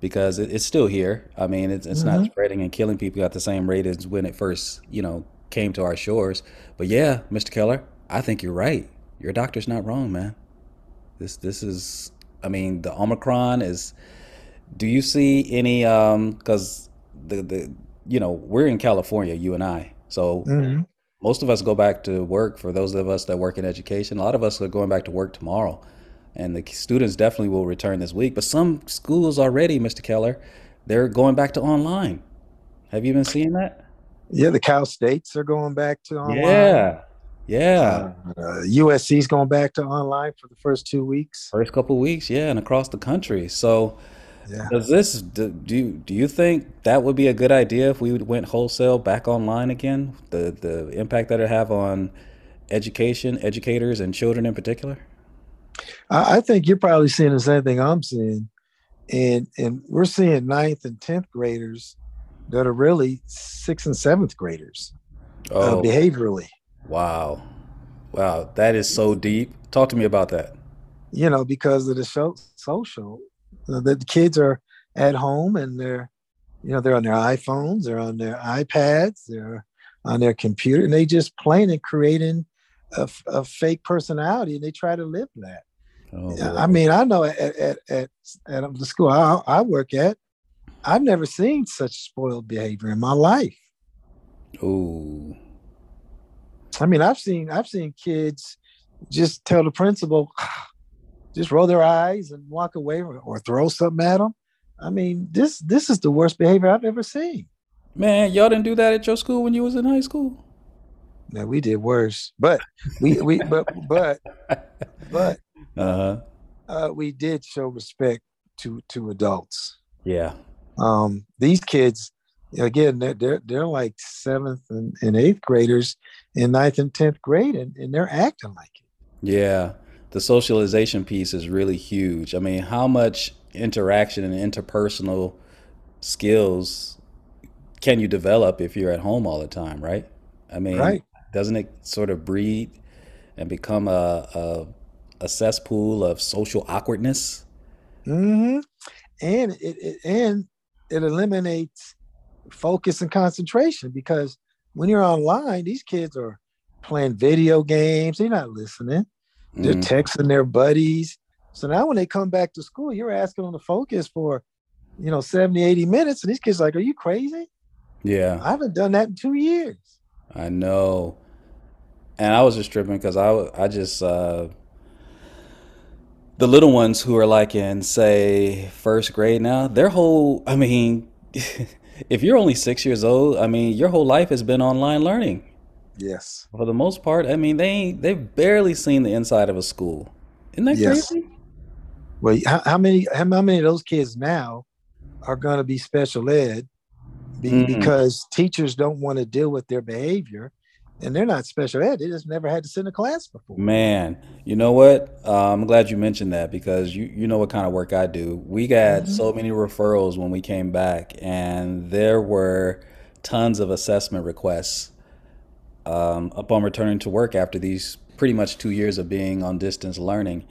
[SPEAKER 2] because it, it's still here. I mean, it's, it's not spreading and killing people at the same rate as when it first, you know, came to our shores. But yeah, Mr. Keller, I think you're right. Your doctor's not wrong, man. This this is, I mean, the Omicron is. Do you see any? Um, because the the you know we're in California, you and I, so
[SPEAKER 5] Mhm.
[SPEAKER 2] most of us go back to work. For those of us that work in education, a lot of us are going back to work tomorrow, and the students definitely will return this week. But some schools already, Mr. Keller, they're going back to online. Have you been seeing that?
[SPEAKER 5] Yeah, the Cal States are going back to online.
[SPEAKER 2] Yeah, yeah.
[SPEAKER 5] Uh, USC's going back to online for the first two weeks.
[SPEAKER 2] First couple weeks, yeah, and across the country. So,
[SPEAKER 5] Yeah.
[SPEAKER 2] does this do do you, do you think that would be a good idea if we went wholesale back online again? The the impact that it have on education, educators, and children in particular.
[SPEAKER 5] I, I think you're probably seeing the same thing I'm seeing, and and we're seeing ninth and tenth graders that are really sixth and seventh graders uh,
[SPEAKER 2] Oh,
[SPEAKER 5] behaviorally.
[SPEAKER 2] wow. Wow. That is so deep. Talk to me about that.
[SPEAKER 5] You know, because of the show, social, uh, the kids are at home and they're, you know, they're on their iPhones, they're on their iPads, they're on their computer, and they just playing and creating a, a fake personality, and they try to live that.
[SPEAKER 2] Oh,
[SPEAKER 5] I mean, I know at at at, at um, the school I, I work at, I've never seen such spoiled behavior in my life.
[SPEAKER 2] Oh,
[SPEAKER 5] I mean, I've seen I've seen kids just tell the principal, just roll their eyes and walk away, or, or throw something at them. I mean, this this is the worst behavior I've ever seen.
[SPEAKER 2] Man, y'all didn't do that at your school when you was in high school?
[SPEAKER 5] Now we did worse, but we we but but but
[SPEAKER 2] Uh-huh.
[SPEAKER 5] uh, we did show respect to to adults.
[SPEAKER 2] Yeah.
[SPEAKER 5] um, these kids again they're, they're they're like seventh and, and eighth graders in ninth and tenth grade and, and they're acting like it
[SPEAKER 2] Yeah. The socialization piece is really huge. I mean, how much interaction and interpersonal skills can you develop if you're at home all the time, right? I mean,
[SPEAKER 5] right
[SPEAKER 2] doesn't it sort of breed and become a a, a cesspool of social awkwardness?
[SPEAKER 5] hmm and it, it and it eliminates focus and concentration because when you're online these kids are playing video games. They're not listening. They're
[SPEAKER 2] Mhm.
[SPEAKER 5] texting their buddies. So now when they come back to school you're asking them to focus for you know 70 80 minutes. And these kids are like are you crazy?
[SPEAKER 2] Yeah.
[SPEAKER 5] i haven't done that in two years
[SPEAKER 2] I know. And I was just tripping because I I just, uh, the little ones who are like in, say, first grade now, their whole, I mean, if you're only six years old, I mean, your whole life has been online learning.
[SPEAKER 5] yes
[SPEAKER 2] For the most part, I mean, they ain't, they've barely seen the inside of a school. Isn't that
[SPEAKER 5] Yes.
[SPEAKER 2] crazy?
[SPEAKER 5] Well, how, how many how many of those kids now are going to be special ed be,
[SPEAKER 2] Mm.
[SPEAKER 5] because teachers don't want to deal with their behavior, and they're not special ed. They just never had to sit in a class before.
[SPEAKER 2] Man, you know what? Uh, I'm glad you mentioned that because you you know what kind of work I do. We got so many referrals when we came back, and there were tons of assessment requests um, upon returning to work after these pretty much two years of being on distance learning.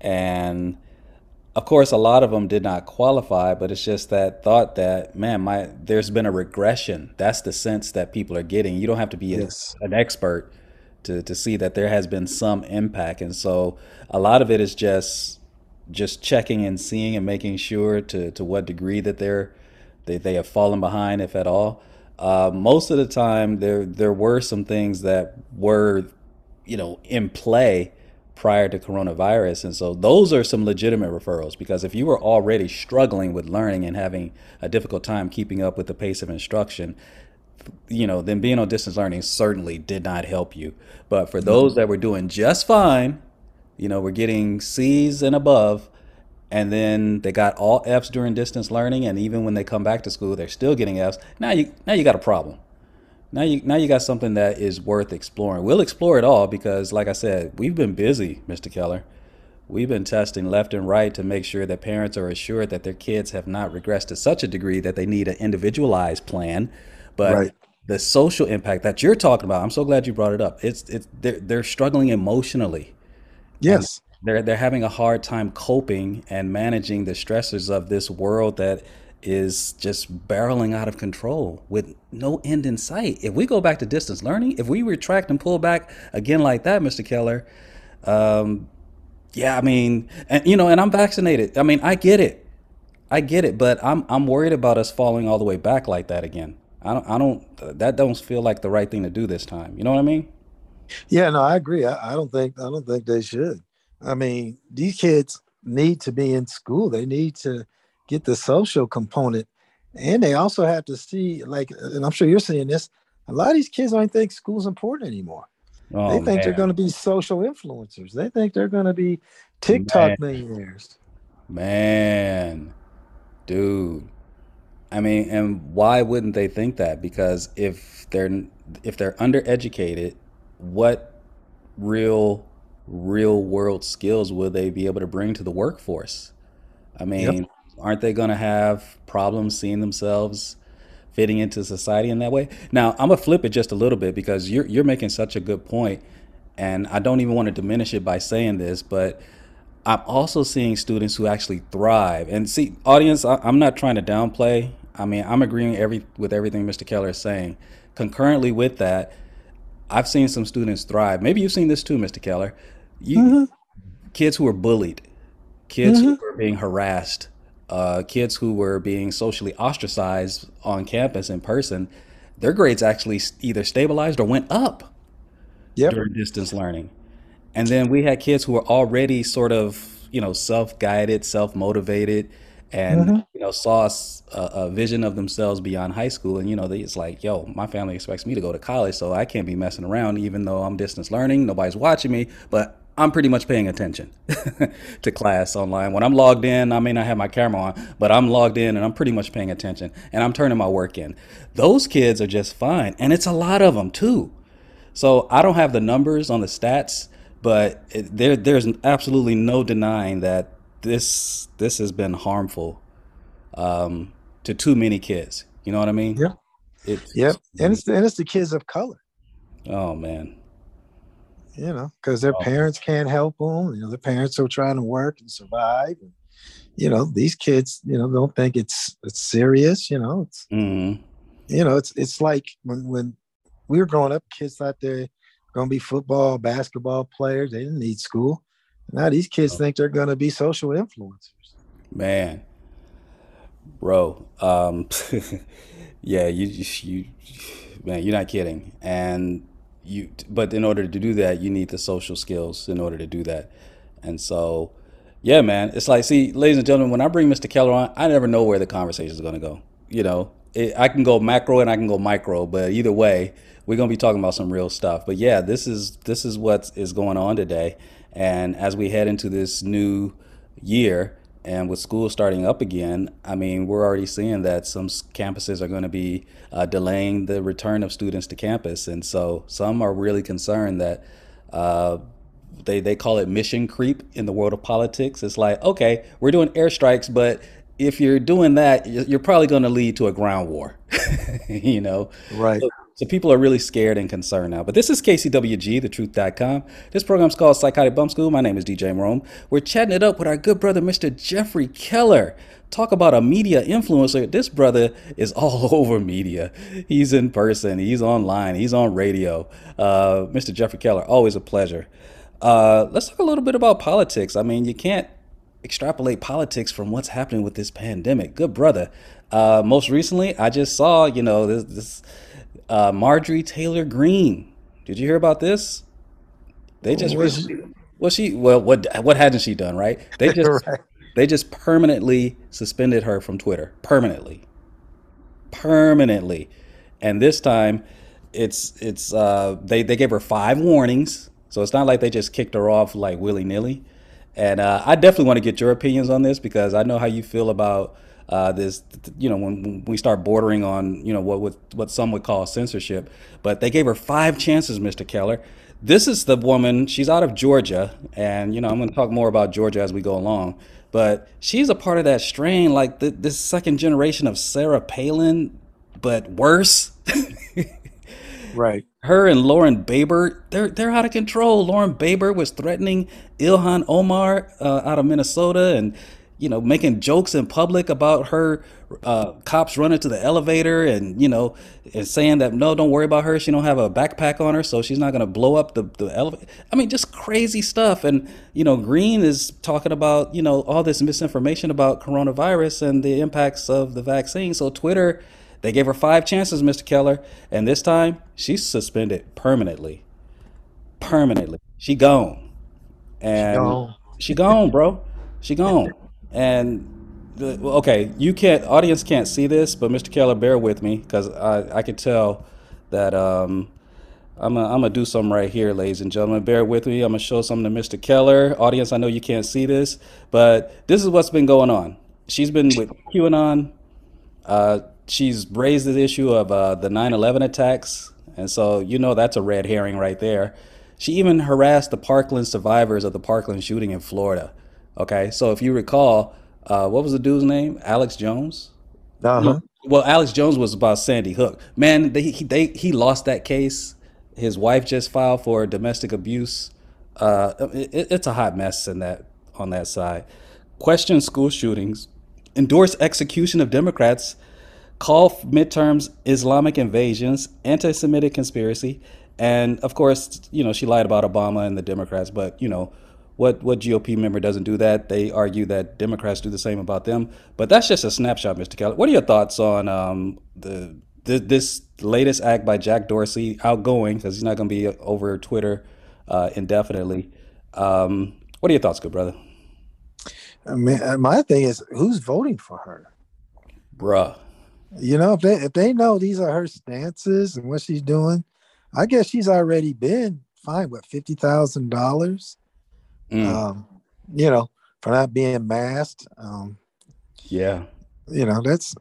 [SPEAKER 2] And of course, a lot of them did not qualify, but it's just that thought that, man, my there's been a regression. That's the sense that people are getting. You don't have to be a, an expert to, to see that there has been some impact. And so a lot of it is just just checking and seeing and making sure to, to what degree that they're they, they have fallen behind, if at all. Uh, most of the time, there there were some things that were, you know, in play prior to coronavirus, and so those are some legitimate referrals. Because if you were already struggling with learning and having a difficult time keeping up with the pace of instruction, you know, then being on distance learning certainly did not help you. But for those that were doing just fine, you know, we're getting C's and above, and then they got all F's during distance learning, and even when they come back to school, they're still getting F's. Now you now you got a problem. Now you now you got something that is worth exploring. We'll explore it all because, like I said, we've been busy, Mr. Keller. We've been testing left and right to make sure that parents are assured that their kids have not regressed to such a degree that they need an individualized plan. But
[SPEAKER 5] Right.
[SPEAKER 2] the social impact that you're talking about, I'm so glad you brought it up. It's it's they're they're struggling emotionally.
[SPEAKER 5] Yes.
[SPEAKER 2] They're they're having a hard time coping and managing the stresses of this world that is just barreling out of control with no end in sight. If we go back to distance learning, if we retract and pull back again like that, Mr. Keller, um, yeah, I mean, and you know, and I'm vaccinated. I mean, I get it, I get it, but I'm I'm worried about us falling all the way back like that again. I don't I don't that don't feel like the right thing to do this time. You know what I mean?
[SPEAKER 5] Yeah, no, I agree. I, I don't think I don't think they should. I mean, these kids need to be in school. They need to get the social component, and they also have to see, like, and I'm sure you're seeing this. A lot of these kids don't think school's important anymore.
[SPEAKER 2] Oh,
[SPEAKER 5] they think they're going to be social influencers. They think they're going to be TikTok millionaires.
[SPEAKER 2] Man, dude. I mean, and why wouldn't they think that? Because if they're if they're undereducated, what real real world skills will they be able to bring to the workforce? I mean, aren't they going to have problems seeing themselves fitting into society in that way? Now, I'm gonna flip it just a little bit because you're you're making such a good point, and I don't even want to diminish it by saying this, but I'm also seeing students who actually thrive. And see, audience, I, I'm not trying to downplay. I mean, I'm agreeing every with everything Mr. Keller is saying. Concurrently with that, I've seen some students thrive. Maybe you've seen this too, Mr. Keller. You mm-hmm. kids who were bullied, kids who mm-hmm. were being harassed, uh, kids who were being socially ostracized on campus in person, their grades actually either stabilized or went up
[SPEAKER 5] Yep.
[SPEAKER 2] during distance learning. And then we had kids who were already sort of, you know, self-guided, self-motivated, and you know, saw a vision of themselves beyond high school. And you know, they it's like, yo, my family expects me to go to college, so I can't be messing around, even though I'm distance learning. Nobody's watching me, but I'm pretty much paying attention to class online. When I'm logged in, I may not have my camera on, but I'm logged in and I'm pretty much paying attention and I'm turning my work in. Those kids are just fine, and it's a lot of them too. So I don't have the numbers on the stats, but it, there there's absolutely no denying that this this has been harmful um, to too many kids. You know what I mean?
[SPEAKER 5] Yep.
[SPEAKER 2] It,
[SPEAKER 5] Yep. And it's and it's the kids of color,
[SPEAKER 2] oh man.
[SPEAKER 5] You know, because their
[SPEAKER 2] Oh.
[SPEAKER 5] parents can't help them. You know, their parents are trying to work and survive. And, you know, these kids, you know, don't think it's it's serious. You know, it's
[SPEAKER 2] hmm
[SPEAKER 5] you know, it's it's like when when we were growing up, kids thought they're going to be football, basketball players. They didn't need school. Now these kids
[SPEAKER 2] Oh.
[SPEAKER 5] think they're going to be social influencers.
[SPEAKER 2] Man, bro. Um, yeah, you just you man, you're not kidding. And you, but in order to do that, you need the social skills in order to do that. And so, yeah, man, it's like, see, ladies and gentlemen, when I bring Mr. Keller on, I never know where the conversation is going to go. You know, it, I can go macro and I can go micro, but either way, we're going to be talking about some real stuff. But yeah, this is this is what is going on today. And as we head into this new year, and with school starting up again, I mean, we're already seeing that some campuses are going to be uh, delaying the return of students to campus. And so some are really concerned that uh, they, they call it mission creep in the world of politics. It's like, okay, we're doing airstrikes, but if you're doing that, you're probably going to lead to a ground war, you know?
[SPEAKER 5] Right.
[SPEAKER 2] So, so people are really scared and concerned now. But this is KCWG, thetruth.com. This program's called Psychotic Bump School. My name is DJ Rome. We're chatting it up with our good brother, Mr. Jeffrey Keller. Talk about a media influencer. This brother is all over media. He's in person, he's online, he's on radio. Uh, Mr. Jeffrey Keller, always a pleasure. Uh, let's talk a little bit about politics. I mean, you can't extrapolate politics from what's happening with this pandemic. Good brother. Uh, most recently, I just saw, you know, this, this uh, Marjorie Taylor Greene. Did you hear about this? They just
[SPEAKER 5] Was
[SPEAKER 2] re- well, she well, what what hasn't she done, right? They just
[SPEAKER 5] Right.
[SPEAKER 2] they just permanently suspended her from Twitter, permanently, permanently, and this time, it's it's uh, they they gave her five warnings, so it's not like they just kicked her off like willy nilly. And uh, I definitely want to get your opinions on this because I know how you feel about uh, this. You know, when, when we start bordering on you know what would, what some would call censorship, but they gave her five chances, Mr. Keller. This is the woman. She's out of Georgia, and you know I'm going to talk more about Georgia as we go along. But she's a part of that strain, like the, this second generation of Sarah Palin, but worse.
[SPEAKER 5] Right.
[SPEAKER 2] her and Lauren Boebert, they're they're out of control. Lauren Boebert was threatening Ilhan Omar uh, out of Minnesota, and you know making jokes in public about her uh, cops running to the elevator, and you know and saying that no, don't worry about her. She don't have a backpack on her, so she's not gonna blow up the the elevator. I mean, just crazy stuff. And you know, Greene is talking about you know all this misinformation about coronavirus and the impacts of the vaccine. So Twitter. They gave her five chances, Mr. Keller, and this time she's suspended permanently. Permanently. She gone. And
[SPEAKER 5] gone.
[SPEAKER 2] she gone, bro. She gone. And okay, you can't audience can't see this, but Mr. Keller, bear with me because I I could tell that um I'm I'm gonna do something right here, ladies and gentlemen. Bear with me. I'm gonna show something to Mr. Keller. Audience, I know you can't see this, but this is what's been going on. She's been with QAnon. Uh, she's raised the issue of uh, the 9/11 attacks, and so you know that's a red herring right there. She even harassed the Parkland survivors of the Parkland shooting in Florida. Okay, so if you recall, uh, what was the dude's name? Alex Jones.
[SPEAKER 5] Uh-huh.
[SPEAKER 2] Well, Alex Jones was about Sandy Hook. Man, they, he they, he lost that case. His wife just filed for domestic abuse. Uh, it, it's a hot mess in that on that side. Question school shootings, endorse execution of Democrats, call midterms Islamic invasions, anti-Semitic conspiracy, and of course, you know she lied about Obama and the Democrats. But you know what what GOP member doesn't do that? They argue that Democrats do the same about them. But that's just a snapshot, Mr. Kelly. What are your thoughts on um, the, the this latest act by Jack Dorsey, outgoing because he's not going to be over Twitter uh, indefinitely? Um, what are your thoughts, good brother?
[SPEAKER 5] I mean, uh, my thing is, who's voting for her?
[SPEAKER 2] Bruh.
[SPEAKER 5] You know, if they if they know these are her stances and what she's doing, I guess she's already been fine. what fifty thousand dollars.
[SPEAKER 2] Mm,
[SPEAKER 5] Um, you know, for not being masked. Um,
[SPEAKER 2] yeah.
[SPEAKER 5] you know, that's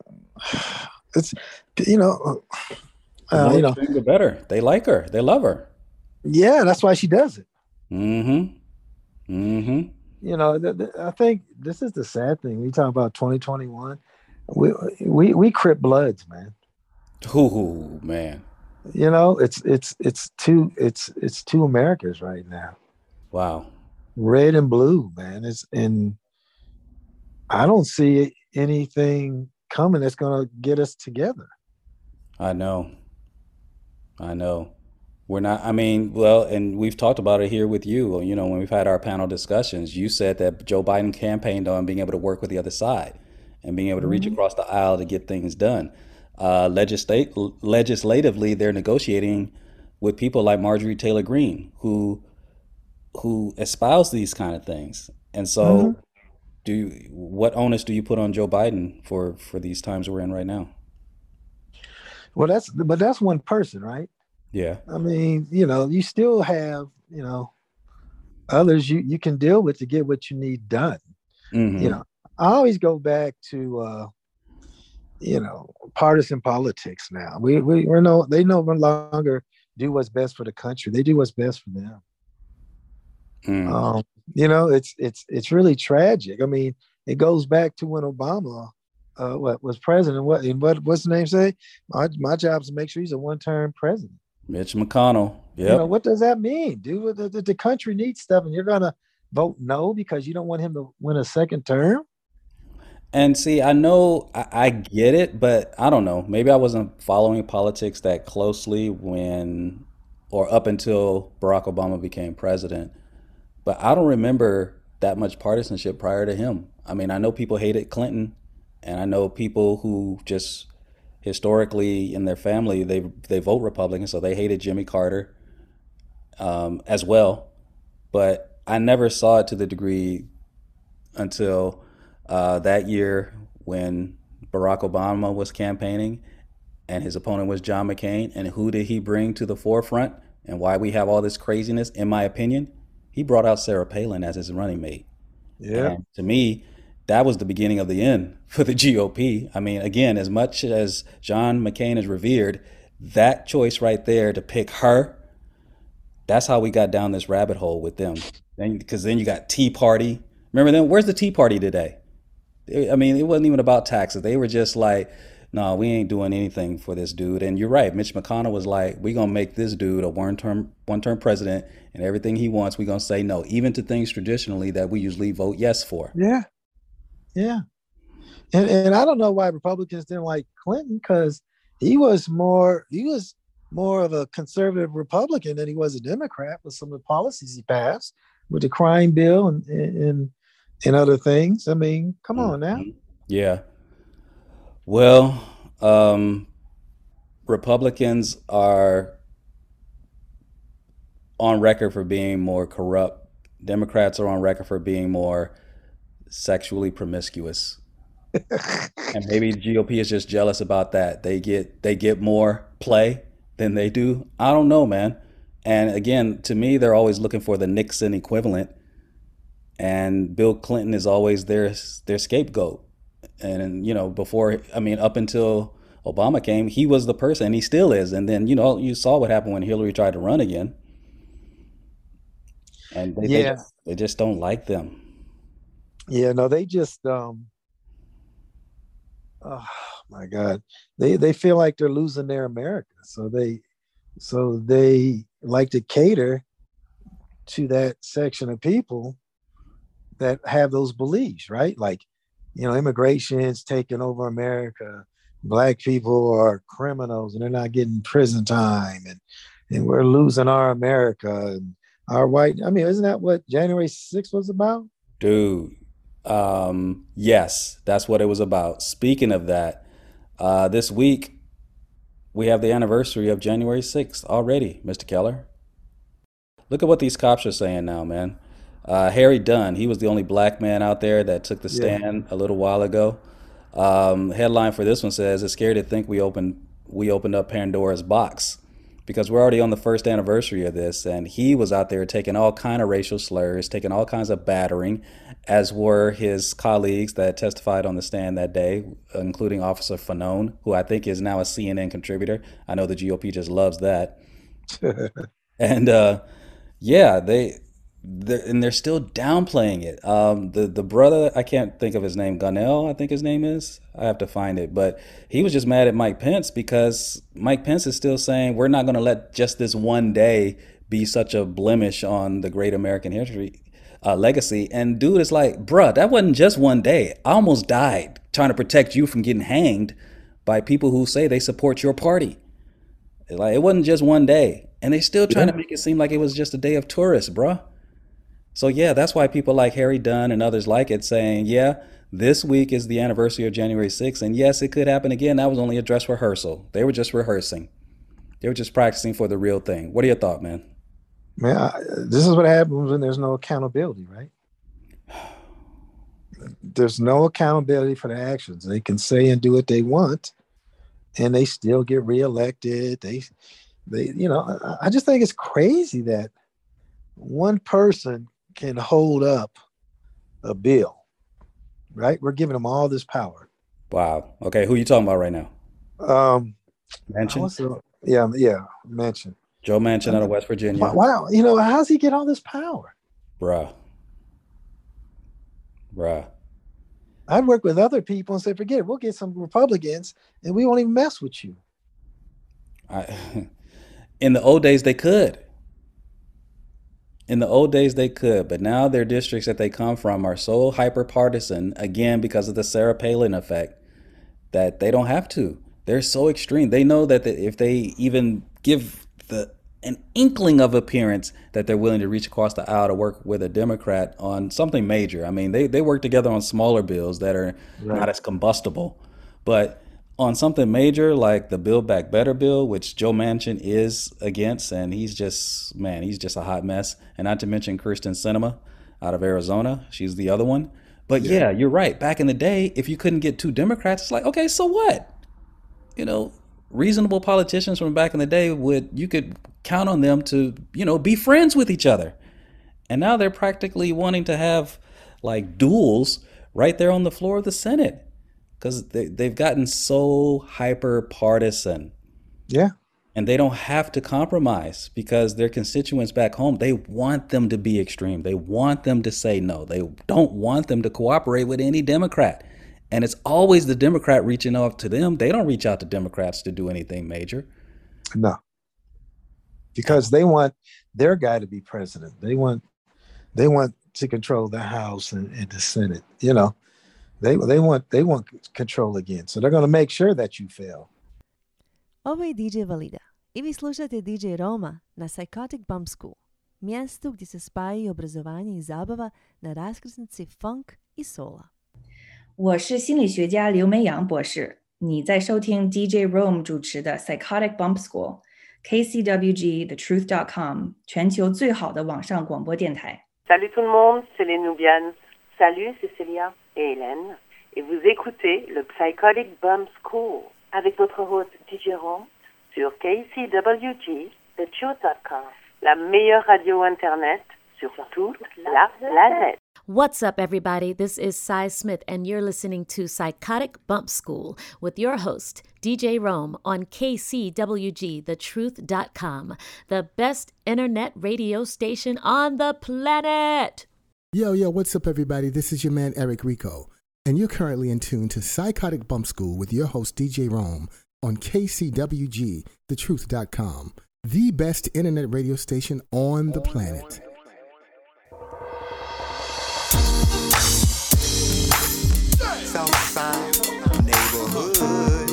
[SPEAKER 5] it's you know, uh, you know,
[SPEAKER 2] the better. They like her. They love her.
[SPEAKER 5] yeah, that's why she does it.
[SPEAKER 2] Mm-hmm. Mm-hmm.
[SPEAKER 5] you know, th- th- I think this is the sad thing. We talk about 2021. We we we crip bloods, man.
[SPEAKER 2] Ooh, man.
[SPEAKER 5] You know, it's it's it's two it's it's two Americas right now,
[SPEAKER 2] Wow.
[SPEAKER 5] Red and blue, man. It's and I don't see anything coming that's gonna get us together.
[SPEAKER 2] I know. I know. We're not, I mean, well, and we've talked about it here with you. You know, when we've had our panel discussions, you said that Joe Biden campaigned on being able to work with the other side and being able to reach across the aisle to get things done. Uh, legislate, legislatively, they're negotiating with people like Marjorie Taylor Greene, who who espouse these kind of things. And so, do you, what onus do you put on Joe Biden for for these times we're in right now?
[SPEAKER 5] Well, that's but that's one person, right?
[SPEAKER 2] Yeah.
[SPEAKER 5] I mean, you know, you still have you know others you you can deal with to get what you need done.
[SPEAKER 2] Mhm.
[SPEAKER 5] you know i always go back to uh you know partisan politics now we, we we're no they no longer do what's best for the country they do what's best for them
[SPEAKER 2] Mm.
[SPEAKER 5] um you know it's it's it's really tragic i mean it goes back to when obama uh what was president what and what what's the name say my, my job is to make sure he's a one-term president
[SPEAKER 2] Mitch McConnell. Yep.
[SPEAKER 5] you know what does that mean dude the, the, the country needs stuff and you're gonna vote no because you don't want him to win a second term
[SPEAKER 2] And see, I know I, I get it, but I don't know. Maybe I wasn't following politics that closely when or up until Barack Obama became president. But I don't remember that much partisanship prior to him. I mean, I know people hated Clinton, and I know people who just historically in their family they they vote Republican, so they hated Jimmy Carter um, as well. But I never saw it to the degree until uh, that year when Barack Obama was campaigning and his opponent was John McCain. And who did he bring to the forefront and why we have all this craziness? In my opinion, he brought out Sarah Palin as his running mate.
[SPEAKER 5] yeah
[SPEAKER 2] And to me, that was the beginning of the end for the GOP. I mean, again, as much as John McCain is revered, that choice right there to pick her, that's how we got down this rabbit hole with them. Because then you got Tea Party. Remember then, Where's the Tea Party today? I mean, it wasn't even about taxes. They were just like, no, we ain't doing anything for this dude. And you're right. Mitch McConnell was like, we're going to make this dude a one term one term president and everything he wants, we're going to say no, even to things traditionally that we usually vote yes for.
[SPEAKER 5] Yeah. Yeah. And and I don't know why Republicans didn't like Clinton because he was more he was more of a conservative Republican than he was a Democrat with some of the policies he passed with the crime bill and and and other things. I mean, come on now. Mm-hmm.
[SPEAKER 2] Yeah. Well, um, Republicans are on record for being more corrupt. Democrats are on record for being more sexually promiscuous. and maybe GOP is just jealous about that. They get they get more play than they do. I don't know, man. And again, to me, they're always looking for the Nixon equivalent, and Bill Clinton is always their their scapegoat. And you know, before I mean, up until Obama came, he was the person, and he still is. And then you know, you saw what happened when Hillary tried to run again. and they,
[SPEAKER 5] Yeah.
[SPEAKER 2] they, they just don't like them.
[SPEAKER 5] Yeah, no, they just um oh my god. They they feel like they're losing their America. So they so they like to cater to that section of people that have those beliefs, right? Like, you know, immigration's taking over America. Black people are criminals and they're not getting prison time and and we're losing our America and our white I mean, isn't that what January 6th was about?
[SPEAKER 2] Dude, um, yes, that's what it was about. Speaking of that, uh, this week we have the anniversary of January 6th already, Mr. Keller. Look at what these cops are saying now, man. Uh, Harry Dunn, he was the only black man out there that took the
[SPEAKER 5] Yeah.
[SPEAKER 2] stand a little while ago. Um, headline for this one says, "It's scary to think we opened we opened up Pandora's box." because we're already on the first anniversary of this and he was out there taking all kind of racial slurs taking all kinds of battering as were his colleagues that testified on the stand that day including officer fanone who i think is now a cnn contributor i know the gop just loves that and uh yeah they they're, and they're still downplaying it. Um the the brother i can't think of his name Gonell i think his name is. I have to find it. But he was just mad at mike pence because mike pence is still saying we're not going to let just this one day be such a blemish on the great american history uh, legacy. And dude is like bruh that wasn't just one day. I almost died trying to protect you from getting hanged by people who say they support your party. Like it wasn't just one day, and they still trying to make it seem like it was just a day of tourists, bruh. So yeah, that's why people like Harry Dunn and others like it, saying, "Yeah, this week is the anniversary of January 6th, and yes, it could happen again." That was only a dress rehearsal. They were just rehearsing. They were just practicing for the real thing. What are your thoughts, man?
[SPEAKER 5] Man, I, this is what happens when there's no accountability, right? There's no accountability for their actions. They can say and do what they want, and they still get reelected. They, they, you know, I, I just think it's crazy that one person can hold up a bill, right? We're giving them all this power.
[SPEAKER 2] Wow. Okay, who are you talking about right now?
[SPEAKER 5] Um,
[SPEAKER 2] Manchin,
[SPEAKER 5] what's the- yeah, yeah, Manchin.
[SPEAKER 2] Joe Manchin out of West Virginia,
[SPEAKER 5] Wow, wow, you know, how's he get all this power?
[SPEAKER 2] bruh, bruh.
[SPEAKER 5] I'd work with other people and say, forget it, we'll get some Republicans and we won't even mess with you.
[SPEAKER 2] I, in the old days, they could. In the old days, they could, but now their districts that they come from are so hyper partisan, again, because of the Sarah Palin effect, that they don't have to. They're so extreme. They know that the, if they even give the an inkling of appearance that they're willing to reach across the aisle to work with a Democrat on something major. I mean, they, they work together on smaller bills that are not as combustible. But on something major like the Build Back Better bill, which Joe Manchin is against, and he's just man, he's just a hot mess. And not to mention Kyrsten Sinema out of Arizona, she's the other one. But yeah. you're right. Back in the day, if you couldn't get two Democrats, it's like okay, so what? You know, reasonable politicians from back in the day would you could count on them to you know be friends with each other. And now they're practically wanting to have like duels right there on the floor of the Senate because they, they've gotten so hyper partisan
[SPEAKER 5] Yeah.
[SPEAKER 2] and they don't have to compromise because their constituents back home they want them to be extreme they want them to say no they don't want them to cooperate with any democrat and it's always the democrat reaching out to them they don't reach out to democrats to do anything major
[SPEAKER 5] No. Because they want their guy to be president. They want they want to control the House and, and the Senate. You know, they they want they want control again. So they're going to make sure that you fail.
[SPEAKER 8] Ovo je DJ Valida i vi slušate DJ Roma na Psychotic Bump School, mjestu gdje se spajaju obrazovanje i zabava na raskrsnici funk i sola.
[SPEAKER 9] 我是心理学家刘梅阳博士，你在收听 DJ Rome 主持的 Psychotic Bump School。KCWG TheTruth.com 全球最好的网上广播电台。
[SPEAKER 10] Salut tout le monde, c'est les Nubians. Salut, c'est Célia et Hélène. Et vous écoutez le Psychotic Bum School avec votre hôte DJ sur KCWG, TheTruth.com, la meilleure radio Internet sur toute la planète.
[SPEAKER 11] What's up, everybody? This is Cy Smith, and you're listening to Psychotic Bump School with your host, DJ Rome, on KCWG, the best internet radio station on the planet.
[SPEAKER 12] Yo, yo, what's up, everybody? This is your man, Eric Rico, and you're currently in tune to Psychotic Bump School with your host, DJ Rome, on KCWG, the best internet radio station on the planet.
[SPEAKER 13] Neighborhood.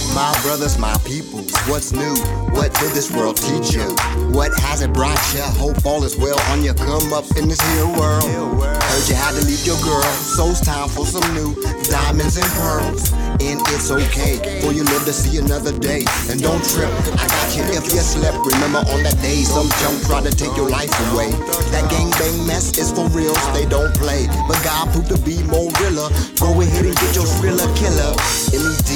[SPEAKER 13] Up, my brothers, my peoples? What's new? What did this world teach you? What has it brought you? Hope all is well on your come up in this here world. Heard you had to leave your girl, so it's time for some new diamonds and pearls. And it's okay for you live to see another day. And don't trip, I got you if you slept. Remember on that day some junk tried to take your life away. That gang bang mess is for real, they don't play. But God proved to be more realer. Go ahead and get your thriller killer. LED,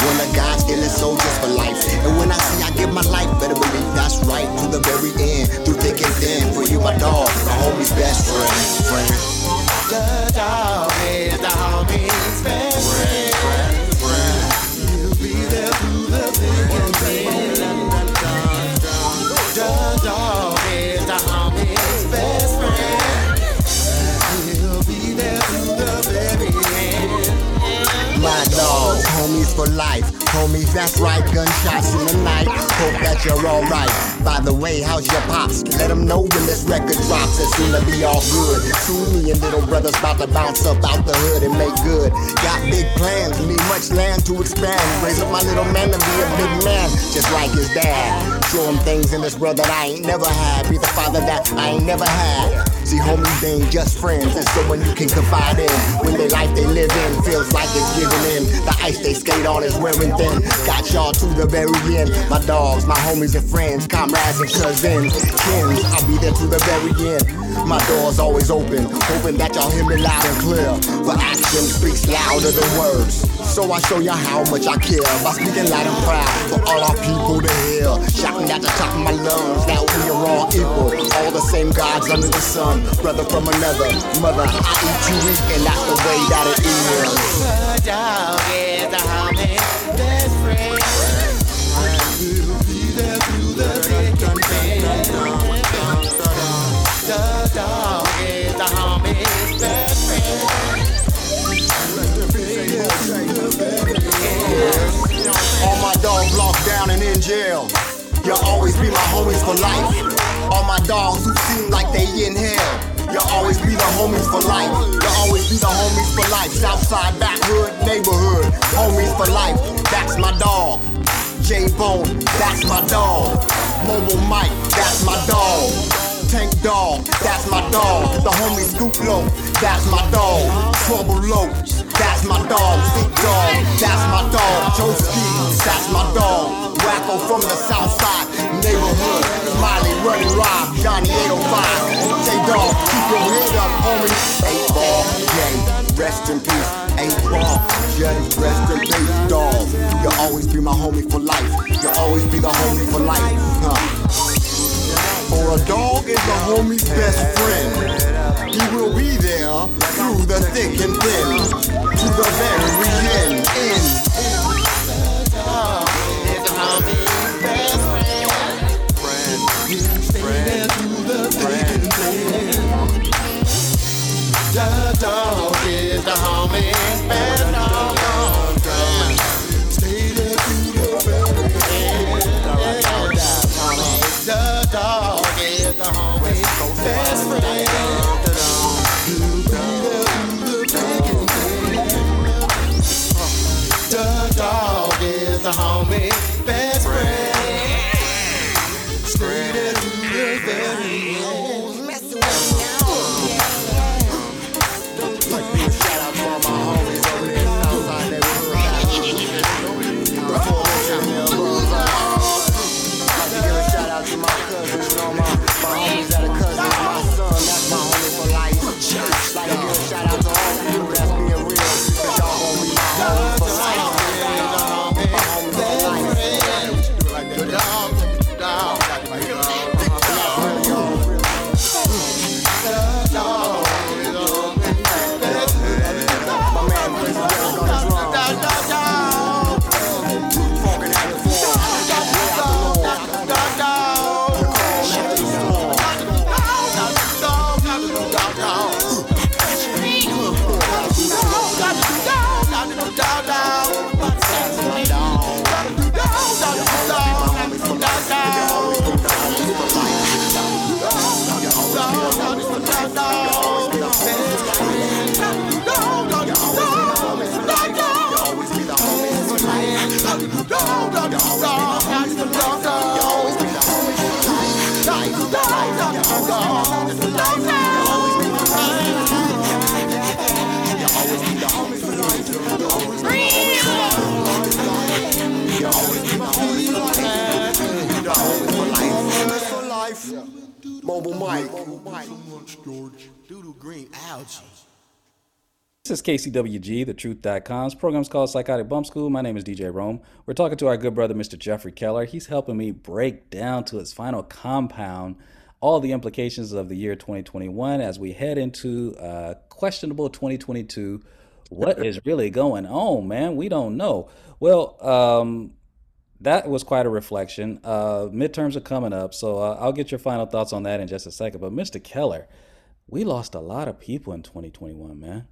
[SPEAKER 13] one of God's illest soldiers for life. And when I say I give my life, better believe that's right. To the very end, through thick and thin. For you, my dog, my homie's best friend. friend.
[SPEAKER 7] The dog is the homie's best friend. He'll be there through the thick and thin. Dog is the homie's best friend. He'll be there through the very end.
[SPEAKER 13] My dog, homies for life. Homies, that's right, gunshots in the night. Hope that you're alright. By the way, how's your pops? Let them know when this record drops, it's to be all good. Soon me and little brothers about to bounce up out the hood and make good. Got big plans, need much land to expand. Raise up my little man to be a big man, just like his dad. Show him things in this world that I ain't never had. Be the father that I ain't never had. See, homies, they ain't just friends. It's someone you can confide in. When they life they live in feels like it's giving in. The ice they skate on is wearing thin. Got y'all to the very end. My dogs, my homies and friends, comrades and cousins, kins. I'll be there to the very end. My door's always open, hoping that y'all hear me loud and clear. For action speaks louder than words. So I show you how much I care by speaking loud and proud for all our people to hear. Shouting at the top of my lungs that we are all equal. All the same gods under the sun, brother from another mother. I eat you eat, and that's the way that it is.
[SPEAKER 7] The dog is the
[SPEAKER 13] Locked down and in jail. You'll always be my homies for life. All my dogs who seem like they in hell. You'll always be the homies for life. You'll always be the homies for life. Southside, backhood, neighborhood. Homies for life. That's my dog. J Bone, that's my dog. Mobile Mike, that's my dog. Tank Dog, that's my dog. The homie Scoop Low, that's my dog. Trouble Low, that's my dog. Big Dog, that's my dog. Joe Ski, that's my dog. Wacko from the south side, neighborhood. Miley, Running Rob, Johnny 805. J Dog, keep your head up, homie. 8 Ball, J, rest in peace. 8 Ball, J, rest in peace, dog. You'll always be my homie for life. You'll always be the homie for life, huh? For a dog is a homie's best friend. He will be there through the thick and thin, to the very end. end.
[SPEAKER 7] The dog is the homie's best dog.
[SPEAKER 2] This is KCWG, the truth.com's program's called Psychotic Bump School. My name is DJ Rome. We're talking to our good brother, Mr. Jeffrey Keller. He's helping me break down to its final compound all the implications of the year 2021 as we head into uh, questionable 2022. What is really going on, man? We don't know. Well, um, that was quite a reflection. Uh, midterms are coming up, so uh, I'll get your final thoughts on that in just a second. But Mr. Keller, we lost a lot of people in 2021, man.